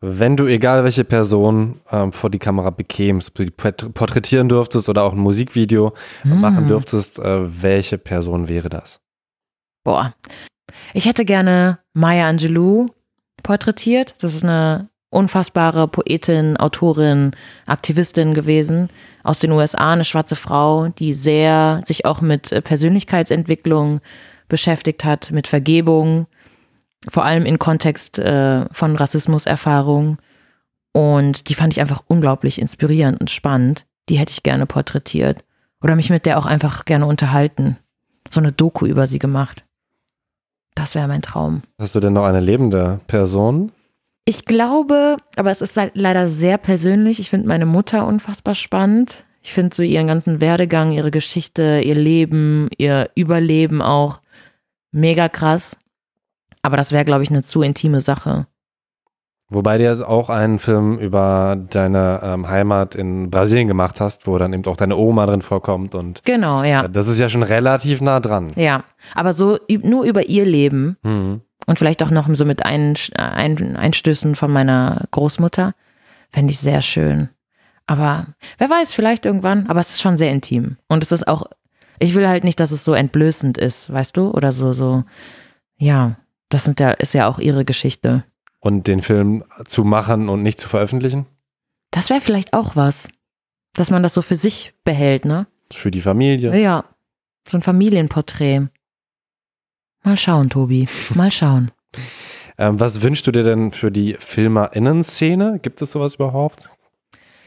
Wenn du egal welche Person ähm, vor die Kamera bekämst, ob du die port- porträtieren dürftest oder auch ein Musikvideo machen dürftest, äh, welche Person wäre das? Boah. Ich hätte gerne Maya Angelou porträtiert. Das ist eine unfassbare Poetin, Autorin, Aktivistin gewesen aus den USA, eine schwarze Frau, die sehr sich auch mit äh, Persönlichkeitsentwicklung beschäftigt hat, mit Vergebung, vor allem in Kontext äh, von Rassismuserfahrung. Und die fand ich einfach unglaublich inspirierend und spannend. Die hätte ich gerne porträtiert. Oder mich mit der auch einfach gerne unterhalten. So eine Doku über sie gemacht. Das wäre mein Traum. Hast du denn noch eine lebende Person? Ich glaube, aber es ist halt leider sehr persönlich. Ich finde meine Mutter unfassbar spannend. Ich finde so ihren ganzen Werdegang, ihre Geschichte, ihr Leben, ihr Überleben auch mega krass. Aber das wäre, glaube ich, eine zu intime Sache. Wobei du jetzt auch einen Film über deine ähm, Heimat in Brasilien gemacht hast, wo dann eben auch deine Oma drin vorkommt und Genau, ja. das ist ja schon relativ nah dran. Ja. Aber so nur über ihr Leben Mhm. und vielleicht auch noch so mit ein, ein, Einstößen von meiner Großmutter, fände ich sehr schön. Aber wer weiß, vielleicht irgendwann. Aber es ist schon sehr intim. Und es ist auch, ich will halt nicht, dass es so entblößend ist, weißt du? Oder so, so, ja, das sind ja, ist ja auch ihre Geschichte. Und den Film zu machen und nicht zu veröffentlichen? Das wäre vielleicht auch was. Dass man das so für sich behält, ne? Für die Familie? Ja. So ein Familienporträt. Mal schauen, Tobi. Mal schauen. Ähm, was wünschst du dir denn für die FilmerInnen-Szene? Gibt es sowas überhaupt?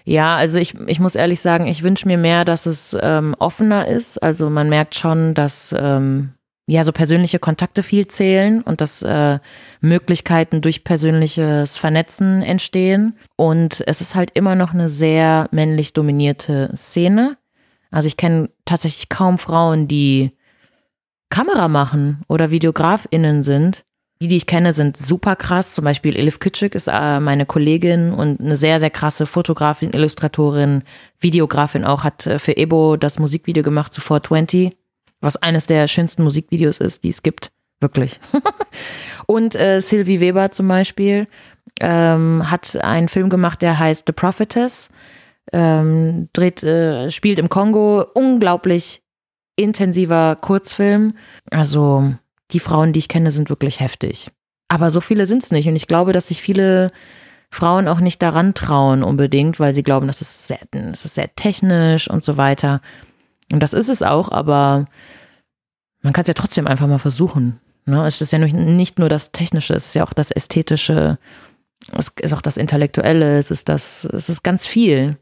Ja, also ich, ich muss ehrlich sagen, ich wünsche mir mehr, dass es ähm, offener ist. Also man merkt schon, dass ähm, ja so persönliche Kontakte viel zählen und dass äh, Möglichkeiten durch persönliches Vernetzen entstehen. Und es ist halt immer noch eine sehr männlich dominierte Szene. Also ich kenne tatsächlich kaum Frauen, die Kamera machen oder VideografInnen sind. Die, die ich kenne, sind super krass. Zum Beispiel Elif Kütschük ist äh, meine Kollegin und eine sehr, sehr krasse Fotografin, Illustratorin, Videografin auch, hat äh, für Ebo das Musikvideo gemacht zu 420, was eines der schönsten Musikvideos ist, die es gibt. Wirklich. Und äh, Sylvie Weber zum Beispiel ähm, hat einen Film gemacht, der heißt The Prophetess. Ähm, dreht, äh, spielt im Kongo. Unglaublich intensiver Kurzfilm. Also die Frauen, die ich kenne, sind wirklich heftig. Aber so viele sind es nicht. Und ich glaube, dass sich viele Frauen auch nicht daran trauen unbedingt, weil sie glauben, das ist sehr, das ist sehr technisch und so weiter. Und das ist es auch, aber man kann es ja trotzdem einfach mal versuchen. Ne? Es ist ja nicht nur das Technische, es ist ja auch das Ästhetische, es ist auch das Intellektuelle, es ist das, es ist ganz viel.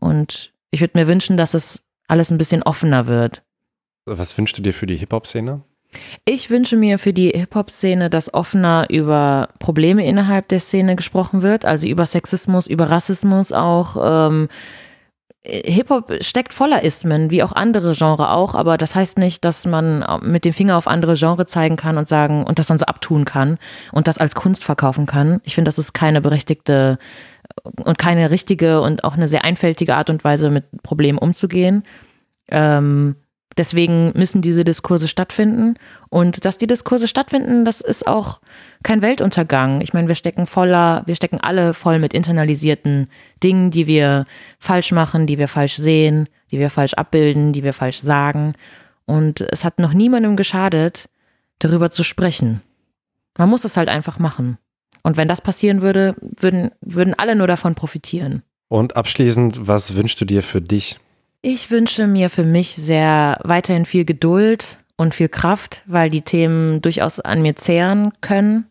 Und ich würde mir wünschen, dass es alles ein bisschen offener wird. Was wünschst du dir für die Hip-Hop-Szene? Ich wünsche mir für die Hip-Hop-Szene, dass offener über Probleme innerhalb der Szene gesprochen wird, also über Sexismus, über Rassismus auch. Ähm, Hip-Hop steckt voller Ismen, wie auch andere Genre auch, aber das heißt nicht, dass man mit dem Finger auf andere Genre zeigen kann und sagen und das dann so abtun kann und das als Kunst verkaufen kann. Ich finde, das ist keine berechtigte und keine richtige und auch eine sehr einfältige Art und Weise, mit Problemen umzugehen. Ähm, Deswegen müssen diese Diskurse stattfinden. Und dass die Diskurse stattfinden, das ist auch kein Weltuntergang. Ich meine, wir stecken voller, wir stecken alle voll mit internalisierten Dingen, die wir falsch machen, die wir falsch sehen, die wir falsch abbilden, die wir falsch sagen. Und es hat noch niemandem geschadet, darüber zu sprechen. Man muss es halt einfach machen. Und wenn das passieren würde, würden, würden alle nur davon profitieren. Und abschließend, was wünschst du dir für dich? Ich wünsche mir für mich sehr weiterhin viel Geduld und viel Kraft, weil die Themen durchaus an mir zehren können.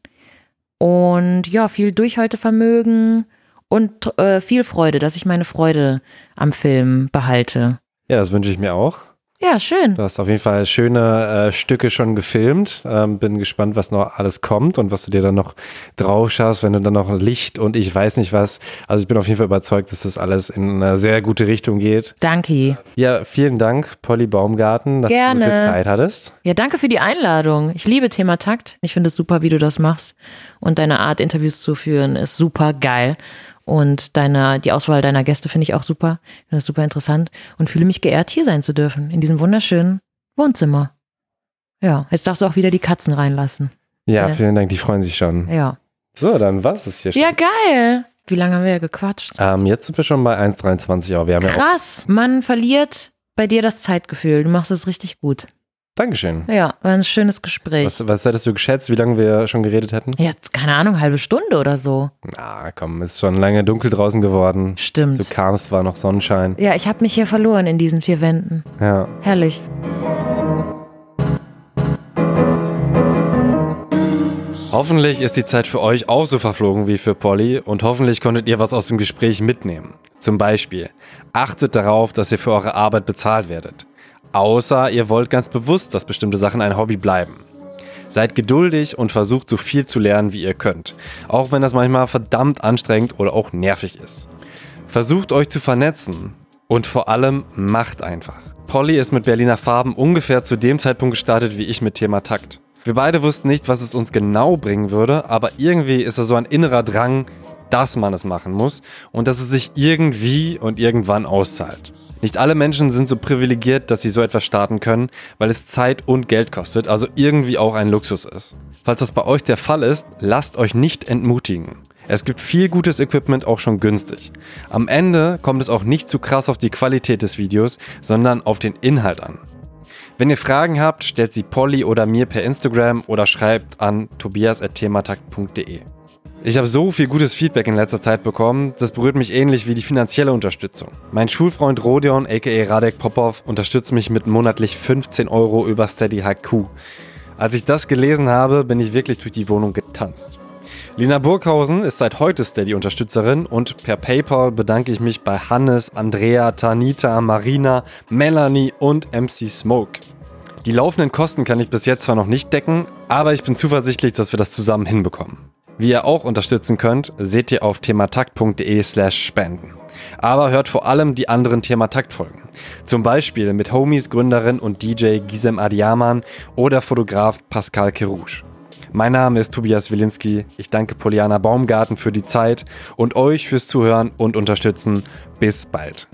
Und ja, viel Durchhaltevermögen und äh, viel Freude, dass ich meine Freude am Film behalte. Ja, das wünsche ich mir auch. Ja, schön. Du hast auf jeden Fall schöne äh, Stücke schon gefilmt. Ähm, bin gespannt, was noch alles kommt und was du dir dann noch drauf schaust, wenn du dann noch Licht und ich weiß nicht was. Also ich bin auf jeden Fall überzeugt, dass das alles in eine sehr gute Richtung geht. Danke. Ja, vielen Dank, Polly Baumgarten, dass Gerne. du so viel Zeit hattest. Ja, danke für die Einladung. Ich liebe Thema Takt. Ich finde es super, wie du das machst. Und deine Art, Interviews zu führen, ist super geil. Und deine, die Auswahl deiner Gäste finde ich auch super. Ich finde das super interessant und fühle mich geehrt, hier sein zu dürfen, in diesem wunderschönen Wohnzimmer. Ja, jetzt darfst du auch wieder die Katzen reinlassen. Ja, ja. vielen Dank, die freuen sich schon. Ja. So, dann was ist hier schon. Ja, geil. Wie lange haben wir ja gequatscht? Ähm, jetzt sind wir schon bei 1,23 Uhr. Krass, ja man verliert bei dir das Zeitgefühl. Du machst es richtig gut. Dankeschön. Ja, war ein schönes Gespräch. Was, was hättest du geschätzt, wie lange wir schon geredet hätten? Ja, keine Ahnung, halbe Stunde oder so. Na, komm, ist schon lange dunkel draußen geworden. Stimmt. Du kamst, war noch Sonnenschein. Ja, ich habe mich hier verloren in diesen vier Wänden. Ja. Herrlich. Hoffentlich ist die Zeit für euch auch so verflogen wie für Polly und hoffentlich konntet ihr was aus dem Gespräch mitnehmen. Zum Beispiel, achtet darauf, dass ihr für eure Arbeit bezahlt werdet. Außer ihr wollt ganz bewusst, dass bestimmte Sachen ein Hobby bleiben. Seid geduldig und versucht so viel zu lernen, wie ihr könnt. Auch wenn das manchmal verdammt anstrengend oder auch nervig ist. Versucht euch zu vernetzen. Und vor allem macht einfach. Polly ist mit Berliner Farben ungefähr zu dem Zeitpunkt gestartet wie ich mit Thema Takt. Wir beide wussten nicht, was es uns genau bringen würde, aber irgendwie ist da so ein innerer Drang, dass man es machen muss und dass es sich irgendwie und irgendwann auszahlt. Nicht alle Menschen sind so privilegiert, dass sie so etwas starten können, weil es Zeit und Geld kostet, also irgendwie auch ein Luxus ist. Falls das bei euch der Fall ist, lasst euch nicht entmutigen. Es gibt viel gutes Equipment auch schon günstig. Am Ende kommt es auch nicht zu krass auf die Qualität des Videos, sondern auf den Inhalt an. Wenn ihr Fragen habt, stellt sie Polly oder mir per Instagram oder schreibt an tobias.thematakt.de. Ich habe so viel gutes Feedback in letzter Zeit bekommen, das berührt mich ähnlich wie die finanzielle Unterstützung. Mein Schulfreund Rodion, aka Radek Popov, unterstützt mich mit monatlich 15 Euro über Steady HQ. Als ich das gelesen habe, bin ich wirklich durch die Wohnung getanzt. Lina Burghausen ist seit heute Steady-Unterstützerin und per PayPal bedanke ich mich bei Hannes, Andrea, Tanita, Marina, Melanie und MC Smoke. Die laufenden Kosten kann ich bis jetzt zwar noch nicht decken, aber ich bin zuversichtlich, dass wir das zusammen hinbekommen. Wie ihr auch unterstützen könnt, seht ihr auf thematakt.de slash spenden. Aber hört vor allem die anderen Thematakt-Folgen. Zum Beispiel mit Homies Gründerin und DJ Gisem Adiaman oder Fotograf Pascal Kerouche. Mein Name ist Tobias Wilinski. Ich danke Poliana Baumgarten für die Zeit und euch fürs Zuhören und Unterstützen. Bis bald.